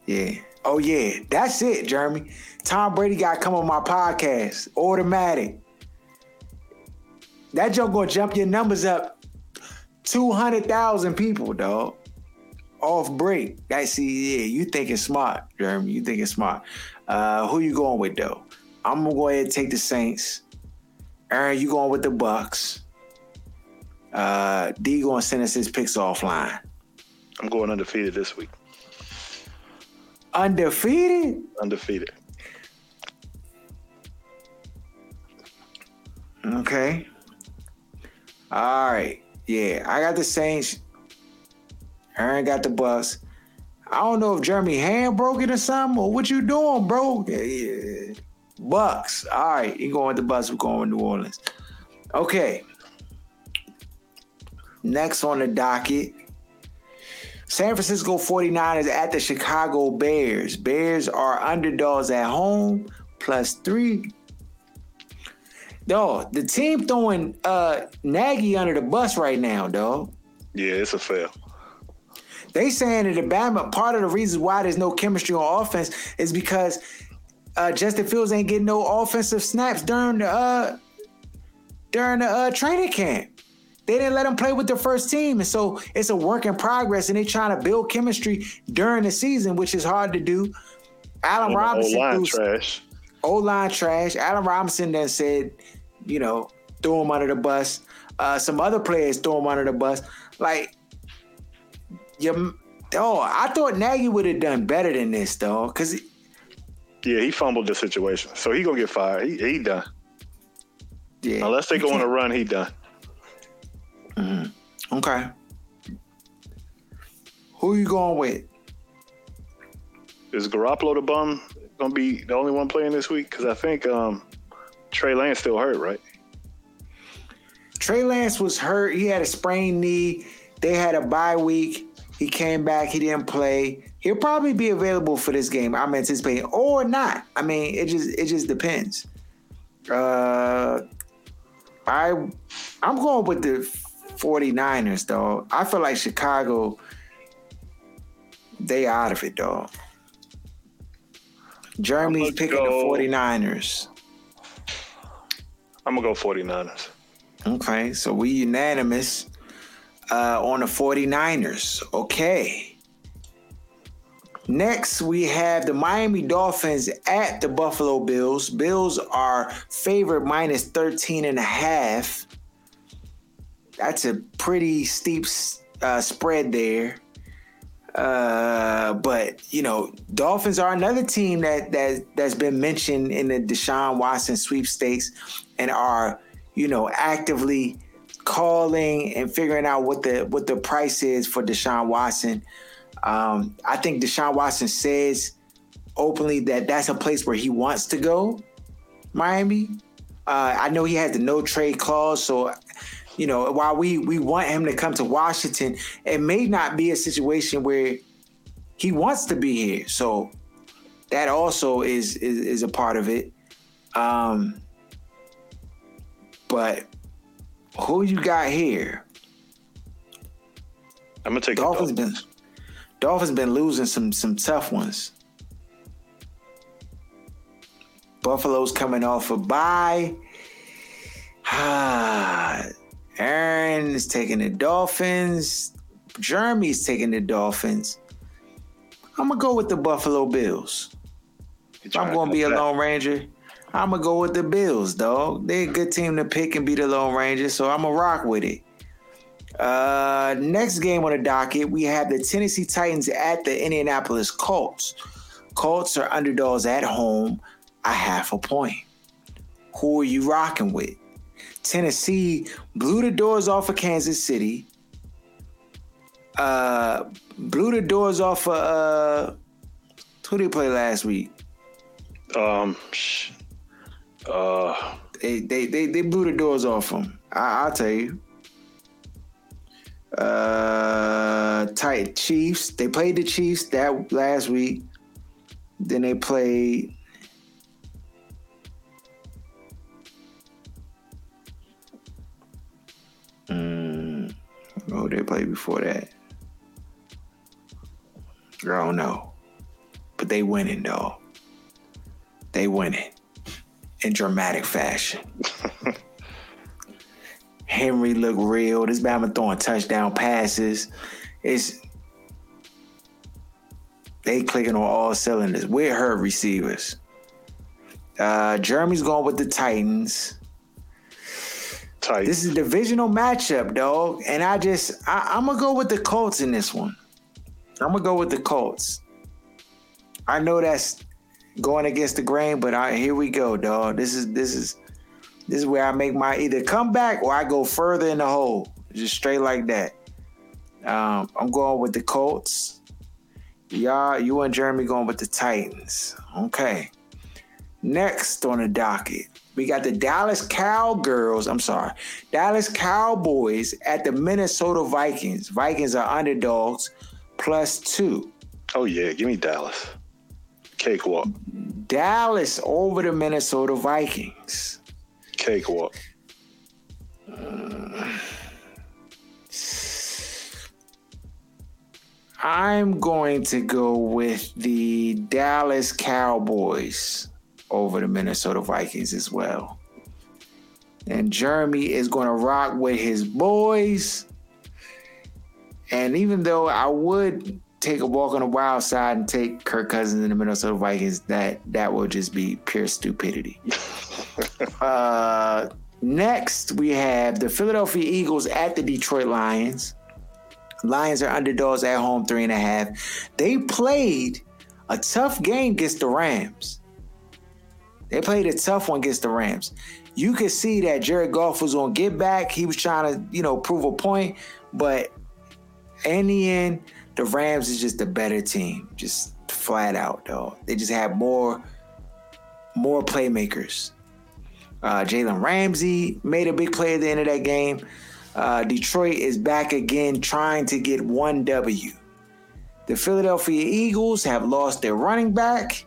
Yeah. Oh yeah, that's it, Jeremy. Tom Brady got come on my podcast. Automatic. That joke gonna jump your numbers up two hundred thousand people, dog. Off break. That see, yeah, you thinking smart, Jeremy. You thinking smart. Uh, who you going with though? I'm gonna go ahead and take the Saints. Aaron, you going with the Bucks. Uh, D going to send us his picks offline. I'm going undefeated this week. Undefeated? Undefeated. Okay. All right. Yeah, I got the Saints. Aaron got the Bucks. I don't know if Jeremy hand broke it or something or what you doing, bro. Yeah. Bucks. All right, you going with the Bucks. We're going with New Orleans. Okay. Next on the docket, San Francisco 49ers at the Chicago Bears. Bears are underdogs at home, plus three. Dog, the team throwing uh Nagy under the bus right now, dog. Yeah, it's a fail. They saying that the Bama part of the reason why there's no chemistry on offense is because uh, Justin Fields ain't getting no offensive snaps during the uh, during the uh, training camp. They didn't let him play with the first team, and so it's a work in progress. And they're trying to build chemistry during the season, which is hard to do. Allen Robinson, O-line trash. O line trash. Allen Robinson then said, you know, throw him under the bus. Uh, some other players throw him under the bus. Like, you, oh, I thought Nagy would have done better than this, though, because. Yeah, he fumbled the situation, so he gonna get fired. He, he done. Yeah, unless they go on a run, he done. Mm-hmm. Okay. Who you going with? Is Garoppolo the bum gonna be the only one playing this week? Because I think um, Trey Lance still hurt, right? Trey Lance was hurt. He had a sprained knee. They had a bye week. He came back. He didn't play. He'll probably be available for this game. I'm anticipating, or not. I mean, it just it just depends. Uh, I I'm going with the 49ers, though. I feel like Chicago, they out of it, dog. Germany's picking go, the 49ers. I'm going to go 49ers. Okay, so we unanimous uh, on the 49ers. Okay. Next, we have the Miami Dolphins at the Buffalo Bills. Bills are favored minus 13 and a half that's a pretty steep uh, spread there. Uh, but you know, Dolphins are another team that that that's been mentioned in the Deshaun Watson sweepstakes, and are you know actively calling and figuring out what the what the price is for Deshaun Watson. Um, I think Deshaun Watson says openly that that's a place where he wants to go, Miami. Uh, I know he has the no trade clause, so you know, while we we want him to come to Washington, it may not be a situation where he wants to be here. So that also is is, is a part of it. Um, but who you got here? I'm gonna take Dolphins. Dolphins. Been Dolphins been losing some some tough ones. Buffalo's coming off a bye. Ah, (sighs) Aaron is taking the Dolphins. Jeremy's taking the Dolphins. I'm gonna go with the Buffalo Bills. I'm gonna be a Lone Ranger. I'm gonna go with the Bills, dog. They're a good team to pick and be the Lone Ranger, so I'm gonna rock with it. Uh, next game on the docket, we have the Tennessee Titans at the Indianapolis Colts. Colts are underdogs at home, a half a point. Who are you rocking with? Tennessee blew the doors off of Kansas City. Uh, blew the doors off of uh who they play last week? Um, uh, They they they, they blew the doors off them. I, I'll tell you. Uh, tight Chiefs. They played the Chiefs that last week. Then they played. Mm, who they played before that? I don't know, but they winning though. They winning in dramatic fashion. Henry look real. This Bama throwing touchdown passes. It's they clicking on all cylinders. We're her receivers. Uh Jeremy's going with the Titans. tight. This is a divisional matchup, dog. And I just I, I'm gonna go with the Colts in this one. I'm gonna go with the Colts. I know that's going against the grain, but I, here we go, dog. This is this is this is where I make my either come back or I go further in the hole, just straight like that. Um, I'm going with the Colts. Y'all, you and Jeremy going with the Titans. Okay. Next on the docket, we got the Dallas Cowgirls. I'm sorry, Dallas Cowboys at the Minnesota Vikings. Vikings are underdogs, plus two. oh yeah, give me Dallas. Cakewalk. Dallas over the Minnesota Vikings. Cakewalk. I'm going to go with the Dallas Cowboys over the Minnesota Vikings as well. And Jeremy is going to rock with his boys. And even though I would take a walk on the wild side and take Kirk Cousins and the Minnesota Vikings, that that will just be pure stupidity. (laughs) uh, next, we have the Philadelphia Eagles at the Detroit Lions. Lions are underdogs at home, three and a half. They played a tough game against the Rams. They played a tough one against the Rams. You could see that Jared Goff was on get back. He was trying to, you know, prove a point, but in the end, the Rams is just a better team, just flat out, though. They just have more, more playmakers. Uh, Jalen Ramsey made a big play at the end of that game. Uh, Detroit is back again trying to get one W. The Philadelphia Eagles have lost their running back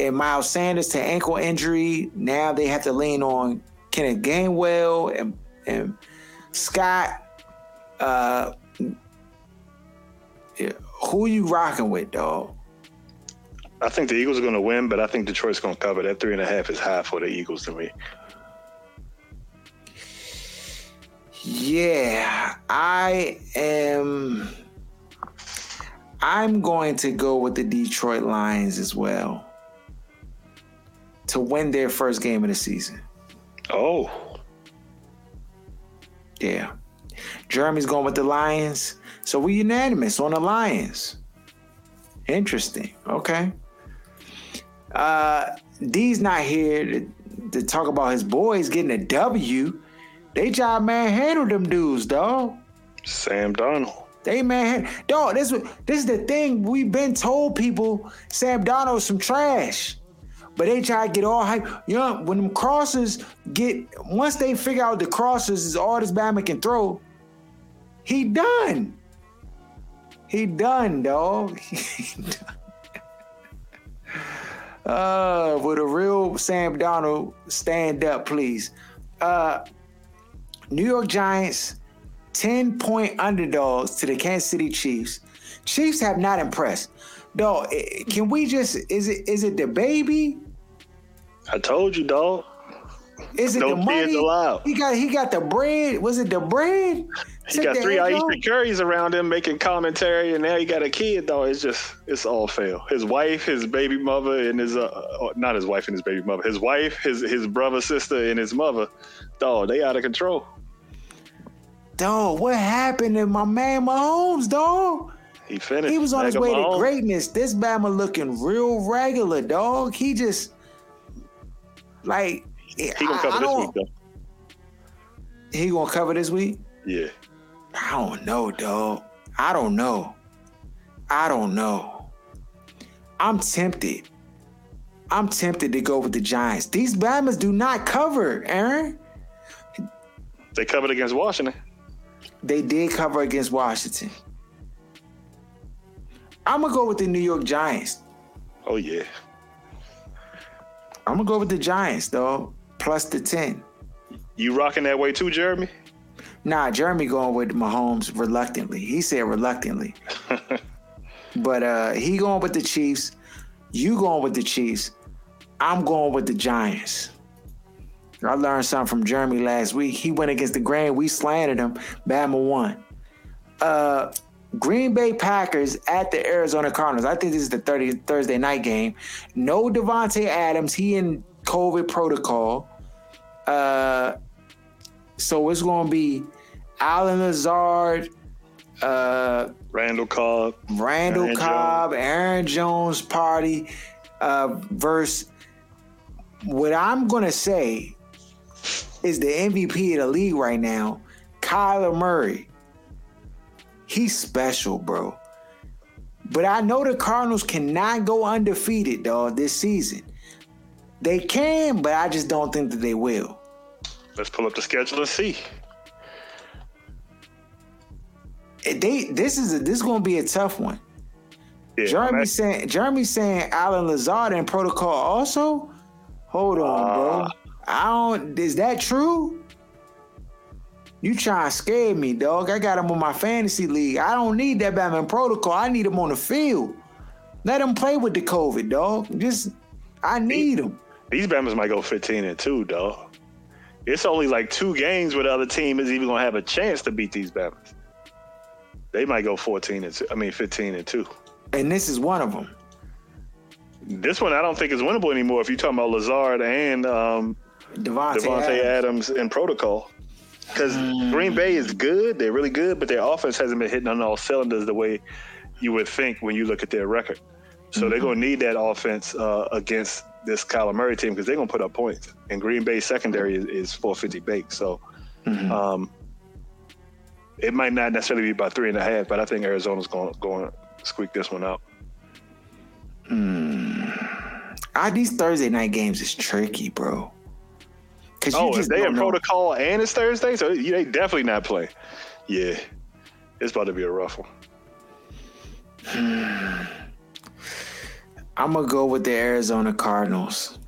and Miles Sanders to ankle injury. Now they have to lean on Kenneth Gainwell and, and Scott. Uh, yeah, who you rocking with, dog? I think the Eagles are going to win, but I think Detroit's going to cover. That three and a half is high for the Eagles to me. Yeah, I am. I'm going to go with the Detroit Lions as well to win their first game of the season. Oh, Yeah. Jeremy's going with the Lions. So we unanimous on the Lions. Interesting. Okay. Uh D's not here to, to talk about his boys getting a W. They try to manhandle them dudes, dog. Sam Darnold. They man, dog. This this is the thing we've been told people. Sam Darnold's some trash, but they try to get all hype. You know, when them crosses get once they figure out the crosses is all this Bama can throw, he done. He done, dog. (laughs) He done. uh, with a real Sam Darnold, stand up, please. Uh, New York Giants 10 point underdogs to the Kansas City Chiefs. Chiefs have not impressed. Dog, eh, can we just is it is it the baby? I told you, dog. Is it No the money? allowed. He got he got the bread. Was it the bread? He got three Ayesha? Currys around him making commentary, and now he got a kid. Though it's just it's all fail. His wife, his baby mother, and his uh, uh, not his wife and his baby mother. His wife, his his brother, sister, and his mother. Dog, they out of control. Dog, what happened to my man Mahomes, dog? He finished. He was on his way to greatness. This Bama looking real regular, dog. He just like He gonna cover this week though. He gonna cover this week? Yeah. I don't know, dog. I don't know. I don't know. I'm tempted. I'm tempted to go with the Giants. These Bamas do not cover, Aaron. They covered against Washington. They did cover against Washington. I'm gonna go with the New York Giants. Oh yeah. I'm gonna go with the Giants though, plus the ten. You rocking that way too, Jeremy? Nah, Jeremy going with Mahomes reluctantly. He said reluctantly. (laughs) but uh he going with the Chiefs. You going with the Chiefs. I'm going with the Giants. I learned something from Jeremy last week. He went against the grain. We slandered him. Bama won. Uh Green Bay Packers at the Arizona Cardinals. I think this is the 30, Thursday night game. No Davante Adams. He in COVID protocol. Uh, so it's going to be Allen Lazard, uh, Randall Cobb, Randall Aaron Cobb, Jones. Aaron Jones party uh, versus what I'm going to say is the MVP of the league right now, Kyler Murray. He's special, bro. But I know the Cardinals cannot go undefeated, dog, this season. They can, but I just don't think that they will. Let's pull up the schedule and see. They this is a, this is gonna be a tough one. Yeah, Jeremy saying Jeremy saying Allen Lazard in protocol also. Hold on, uh, bro. I don't. Is that true? You trying to scare me, dog. I got him on my fantasy league. I don't need that Batman protocol. I need him on the field. Let him play with the COVID, dog. Just, I need him. These Bama's might go 15 and 2, dog. It's only like two games where the other team is even going to have a chance to beat these Bama's. They might go 14 and 2. I mean, 15 and 2. And this is one of them. This one I don't think is winnable anymore if you're talking about Lazard and um, Davante, Davante Adams. Adams in protocol. Because Green Bay is good, they're really good, but their offense hasn't been hitting on all cylinders the way you would think when you look at their record. So mm-hmm. they're going to need that offense uh, against this Kyler Murray team because they're going to put up points. And Green Bay secondary is, is 450 baked. So mm-hmm. um, it might not necessarily be by three and a half, but I think Arizona's gonna going to squeak this one out. Mm. These Thursday night games is tricky, bro. Cause oh, if they in know. protocol and it's Thursday, so they definitely not play. Yeah, it's about to be a rough one. I'm gonna go with the Arizona Cardinals.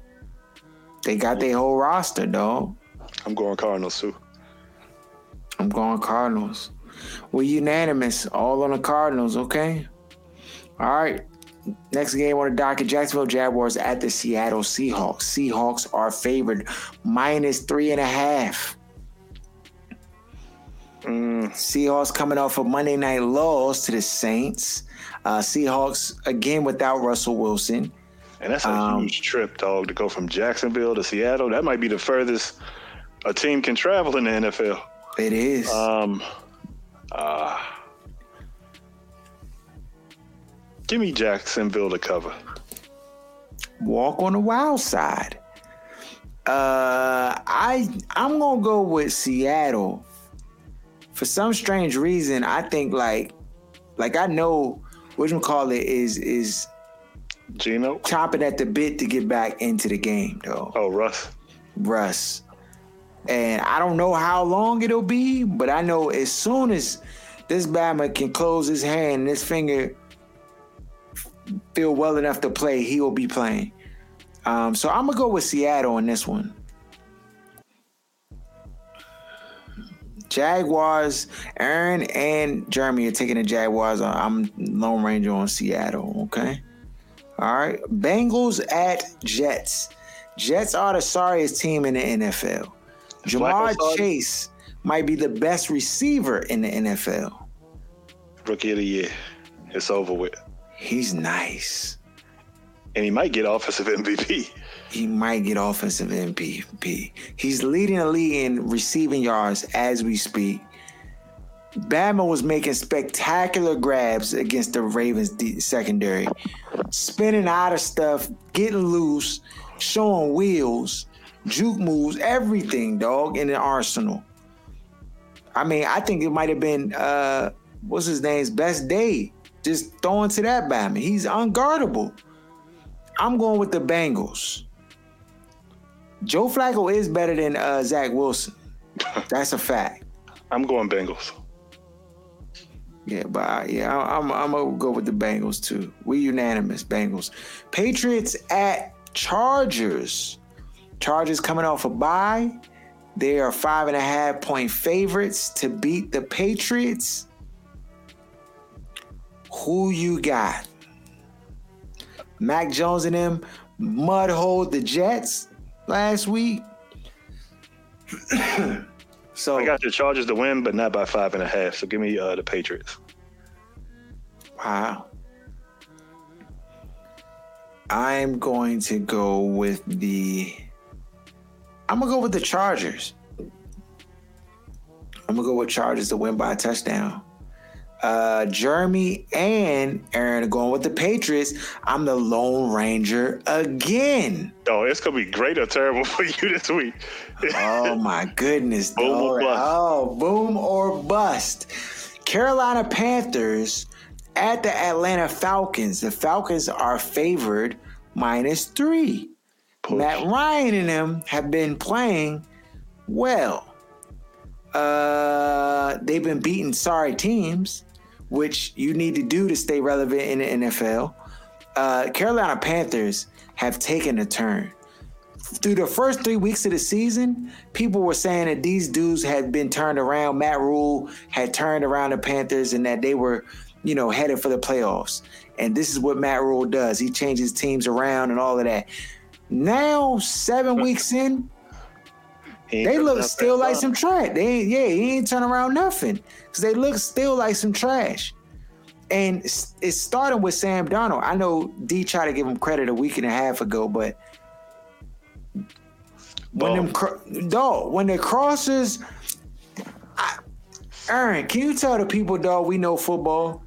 They got their whole roster, dog. I'm going Cardinals too. I'm going Cardinals. We're unanimous, all on the Cardinals. Okay. All right. Next game on the docket Jacksonville Jaguars at the Seattle Seahawks. Seahawks are favored minus three and a half. Mm. Seahawks coming off a Monday night loss to the Saints. Uh, Seahawks again without Russell Wilson. And that's a um, huge trip, dog, to go from Jacksonville to Seattle. That might be the furthest a team can travel in the NFL. It is. Um, uh, Give me Jacksonville to cover. Walk on the wild side. Uh, I I'm gonna go with Seattle. For some strange reason, I think like like I know what you call it is is Geno chopping at the bit to get back into the game though. Oh, Russ. Russ. And I don't know how long it'll be, but I know as soon as this Bama can close his hand and his finger feel well enough to play, he will be playing. Um, so I'm gonna go with Seattle on this one. Jaguars, Aaron and Jeremy are taking the Jaguars. I'm Lone Ranger on Seattle. Okay. All right. Bengals at Jets. Jets are the sorriest team in the NFL. Ja'Marr Chase might be the best receiver in the NFL. Rookie of the year. It's over with. He's nice. And he might get offensive (laughs) MVP. He might get offensive MVP. He's leading the league in receiving yards as we speak. Bama was making spectacular grabs against the Ravens secondary, spinning out of stuff, getting loose, showing wheels, juke moves, everything, dog, in the arsenal. I mean, I think it might have been uh what's his name's best day just throwing to that Bama. He's unguardable. I'm going with the Bengals. Joe Flacco is better than uh, Zach Wilson. (laughs) That's a fact. I'm going Bengals. Yeah, but I, yeah, I, I'm I'm gonna go with the Bengals too. We unanimous Bengals. Patriots at Chargers. Chargers coming off a bye. They are five and a half point favorites to beat the Patriots. Who you got? Mac Jones and them mudhold the Jets last week. (coughs) so I got the Chargers to win, but not by five and a half. So give me uh, the Patriots. Wow. I'm going to go with the. I'm gonna go with the Chargers. I'm gonna go with Chargers to win by a touchdown. Uh, Jeremy and Aaron are going with the Patriots. I'm the Lone Ranger again. Oh, it's gonna be great or terrible (laughs) for you this week. Oh my goodness. (laughs) Boom or bust. Oh, boom or bust. Carolina Panthers at the Atlanta Falcons. The Falcons are favored minus three. Push. Matt Ryan and them have been playing well. Uh, they've been beating sorry teams, which you need to do to stay relevant in the NFL. Uh, Carolina Panthers have taken a turn. Through the first three weeks of the season, people were saying that these dudes had been turned around. Matt Rhule had turned around the Panthers and that they were, you know, headed for the playoffs. And this is what Matt Rhule does. He changes teams around and all of that. Now, seven weeks in, they look still like some trash. They ain't, yeah, he ain't turn around nothing because they look still like some trash. And it's, starting with Sam Darnold. I know D tried to give him credit a week and a half ago, but when them cro- dog when the crosses, I, Aaron, can you tell the people, dog, we know football?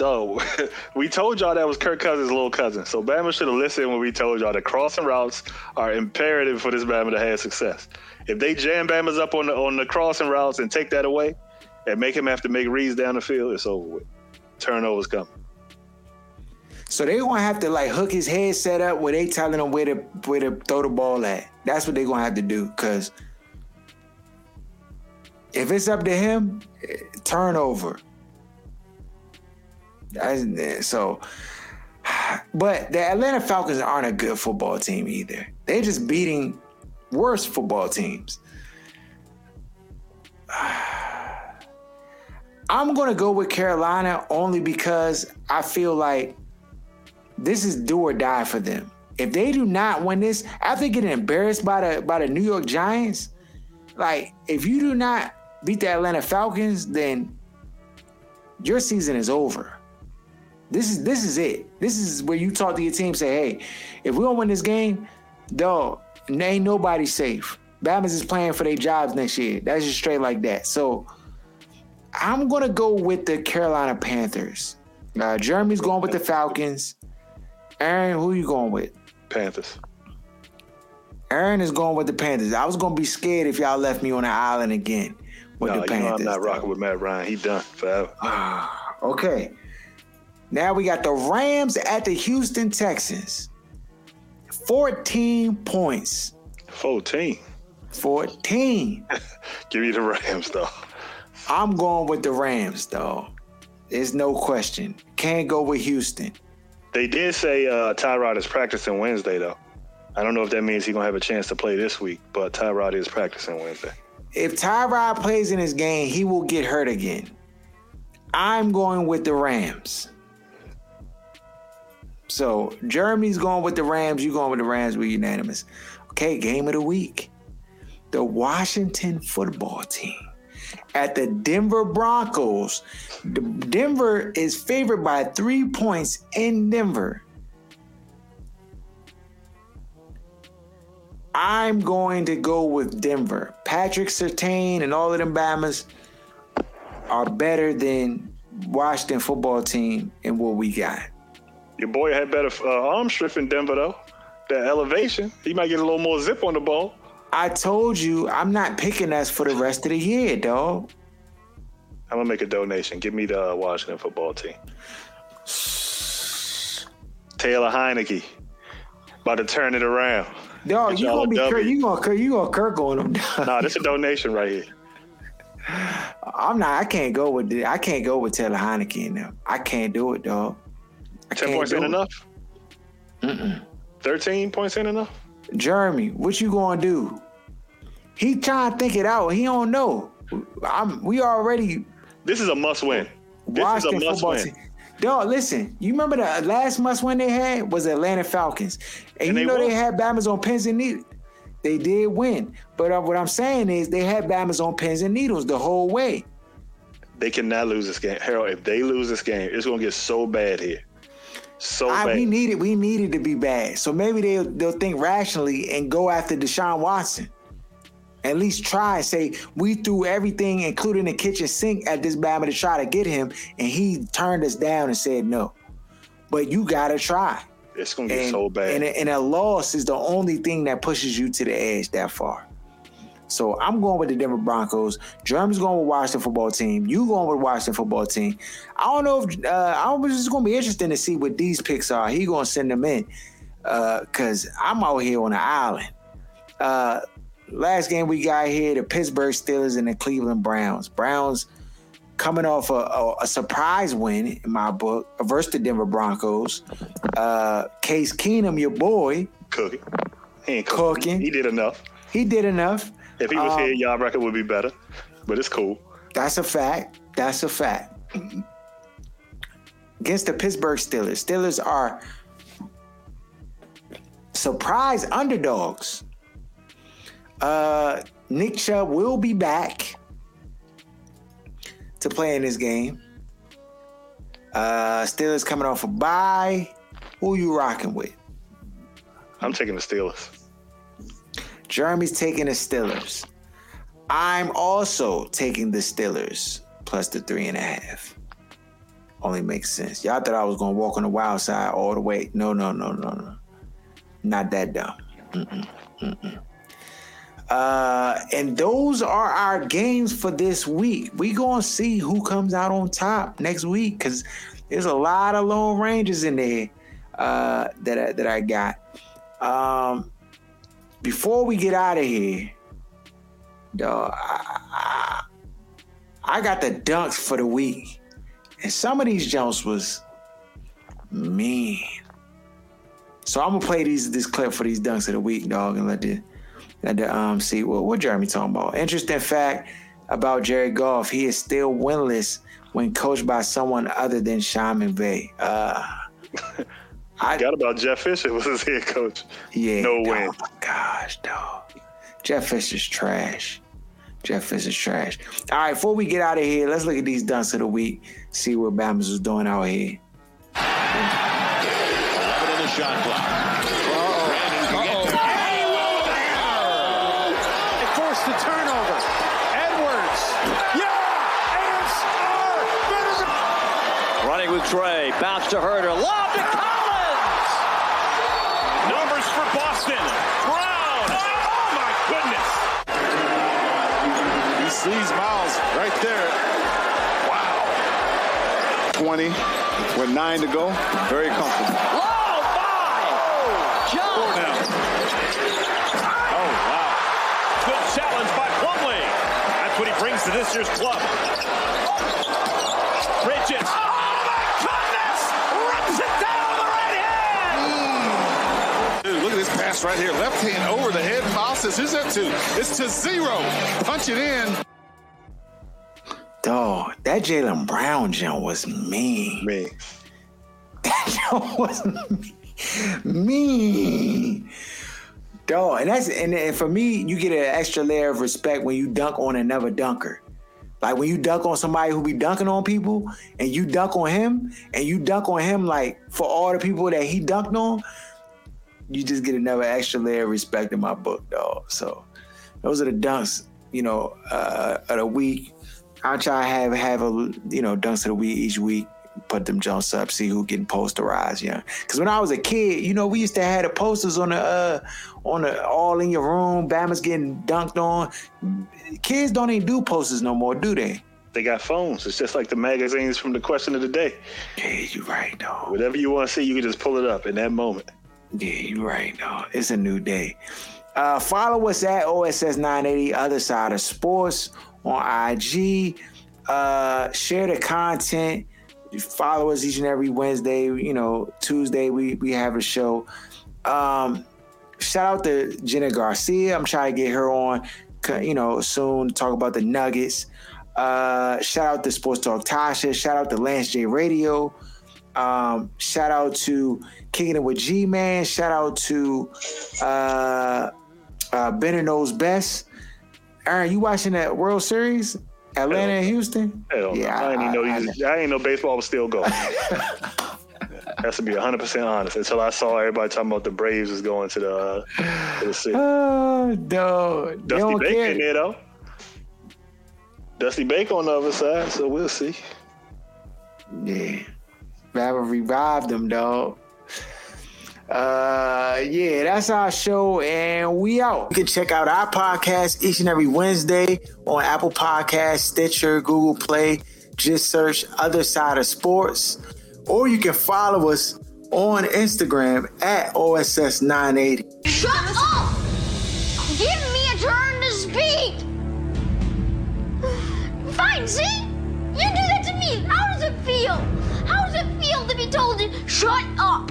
No, (laughs) we told y'all that was Kirk Cousins' little cousin. So Bama should have listened when we told y'all that crossing routes are imperative for this Bama to have success. If they jam Bama's up on the on the crossing routes and take that away, and make him have to make reads down the field, it's over with. Turnovers coming. So they gonna have to like hook his head set up where they telling him where to where to throw the ball at. That's what they gonna have to do. Cause if it's up to him, eh, turnover. That's, so, but the Atlanta Falcons aren't a good football team either. They're just beating worse football teams. (sighs) I'm gonna go with Carolina only because I feel like this is do or die for them. If they do not win this, after getting embarrassed by the by the New York Giants, like if you do not beat the Atlanta Falcons, then your season is over. This is this is it. This is where you talk to your team, say, hey, if we don't win this game, dog, ain't nobody safe. Bama's is playing for their jobs next year. That's just straight like that. So I'm gonna go with the Carolina Panthers. Uh, Jeremy's going with the Falcons. Aaron, who you going with? Panthers. Aaron is going with the Panthers. I was gonna be scared if y'all left me on the island again with No, the you know Panthers. I'm not though. rocking with Matt Ryan. He done forever. (sighs) Okay. Now we got the Rams at the Houston Texans. 14 points. 14. 14. (laughs) Give me the Rams though. I'm going with the Rams, though. There's no question. Can't go with Houston. They did say uh, Tyrod is practicing Wednesday though. I don't know if that means he's gonna have a chance to play this week, but Tyrod is practicing Wednesday. If Tyrod plays in his game, he will get hurt again. I'm going with the Rams. So Jeremy's going with the Rams. You going with the Rams? We're unanimous. Okay, game of the week. The Washington football team at the Denver Broncos. The- Denver is favored by three points in Denver. I'm going to go with Denver. Patrick Surtain and all of them Bamas are better than Washington football team and what we got. Your boy had better uh, arm strength in Denver though. That elevation, he might get a little more zip on the ball. I told you I'm not picking us for the rest of the year, dog. I'm gonna make a donation. Give me the uh, Washington football team. Taylor Heinicke about to turn it around. Dog, you gonna be Kirk, you gonna Kirk, you gonna Kirk on them. Nah, this is a donation right here. I'm not. I can't go with I can't go with Taylor Heinicke in them. I can't do it, dog. I Ten points do ain't it. enough. Thirteen points ain't enough. Jeremy, what you gonna do? He trying to think it out. He don't know. I'm. We already This is a must win. This is a must win. team. Dog, listen. You remember the last must win they had was Atlanta Falcons, and, And you they know they had Bama's on pins and needles. They did win, but uh, what I'm saying is they had Bama's on pins and needles the whole way. They cannot lose this game. Harold, if they lose this game, it's gonna get so bad here. So ah, I, bad. we needed we needed to be bad. So maybe they'll they'll think rationally and go after Deshaun Watson. At least try and say we threw everything, including the kitchen sink, at this Bama to try to get him, and he turned us down and said no. But you gotta try. it's gonna get And, so bad. and, a, and a loss is the only thing that pushes you to the edge that far. So I'm going with the Denver Broncos. Jeremy's going with the Washington football team. You going with the Washington football team. I don't know if uh, I was just going to be interesting to see what these picks are. He going to send them in because I'm out here on the island. Uh, last game we got here: the Pittsburgh Steelers and the Cleveland Browns. Browns coming off a, a, a surprise win in my book versus the Denver Broncos. Uh, Case Keenum, your boy, cooking. He ain't Cooking. cooking. He did enough. he did enough. If he was Um, here, y'all record would be better. But it's cool. That's a fact. That's a fact. Against the Pittsburgh Steelers. Steelers are surprise underdogs. Uh, Nick Chubb will be back to play in this game. Uh, Steelers coming off a bye. Who you rocking with? I'm taking the Steelers. Jeremy's taking the Steelers. I'm also taking the Steelers plus the three and a half. Only makes sense. Y'all thought I was gonna walk on the wild side all the way. No, no, no, no, no. Not that dumb. Mm-mm, mm-mm. Uh, and those are our games for this week. We gonna see who comes out on top next week because there's a lot of lone rangers in there uh, that I, that I got. Um, before we get out of here, dog, I, I, I got the dunks for the week, and some of these jumps was mean. So I'm gonna play these this clip for these dunks of the week, dog, and let the let the um see what what Jeremy talking about. Interesting fact about Jared Goff: he is still winless when coached by someone other than Sean McVay. Uh, (laughs) I Forgot about Jeff Fisher was his head coach. yeah. No way. oh my gosh, dog. Jeff Fisher's trash. Jeff Fisher's trash. All right, before we get out of here, let's look at these dunks of the week. See what Bama's was doing out here. 11 in the shot clock. Brandon can get to It forced the turnover. Edwards. Yeah! ASR! Running with Trey. Bounce to Herder. Lob to Collins. Numbers for Boston. Brown. Oh, my goodness. He sees Miles right there. Wow. 20 with nine to go. Very comfortable. Low by John. Oh, wow. Good challenge by Plumlee. That's what he brings to this year's club. Bridges. Oh, my goodness. Rips it down the right hand. Dude, look at this pass right here. Left hand over the head. Miles says, who's that to? It's to zero. Punch it in. Dog, that Jaylen Brown jump was mean. Me. (laughs) That jump was mean. mean. Dog, and that's and, and for me, you get an extra layer of respect when you dunk on another dunker. Like when you dunk on somebody who be dunking on people, and you dunk on him, and you dunk on him like for all the people that he dunked on, you just get another extra layer of respect in my book, dog. So those are the dunks, you know, uh, of the week. I try to have have a you know dunks of the week each week. Put them jumps up, see who getting posterized. Yeah, because when I was a kid, you know, we used to have the posters on the uh, on the all in your room. Bama's getting dunked on. Kids don't even do posters no more, do they? They got phones. It's just like the magazines from the question of the day. Yeah, you're right, though. Whatever you want to see, you can just pull it up in that moment. Yeah, you're right, though. It's a new day. Uh, follow us at OSS 980 Other Side of Sports on IG. Uh, share the content. Follow us each and every Wednesday. You know, Tuesday we we have a show. Um, shout out to Jenna Garcia. I'm trying to get her on, you know, soon to talk about the Nuggets. Uh, shout out to Sports Talk Tasha. Shout out to Lance J Radio. Um, shout out to Kicking It with G Man. Shout out to uh, uh, Bennett Knows Best. Aaron, you watching that World Series? Atlanta and Houston? Hell yeah, no. I, I didn't know you. I, I didn't know baseball was still going. (laughs) That's to be 100 percent honest. Until I saw everybody talking about the Braves is going to the uh, to the city. Oh no, Dusty Baker in there though. Dusty Baker on the other side, so we'll see. Yeah, Baba revived them, dog. Uh, yeah, that's our show, and we out. You can check out our podcast each and every Wednesday on Apple podcast Stitcher, Google Play. Just search Other Side of Sports, or you can follow us on Instagram at OSS980. Shut up! Give me a turn to speak! (sighs) Fine, see? You do that to me. How does it feel? How does it feel to be told to shut up?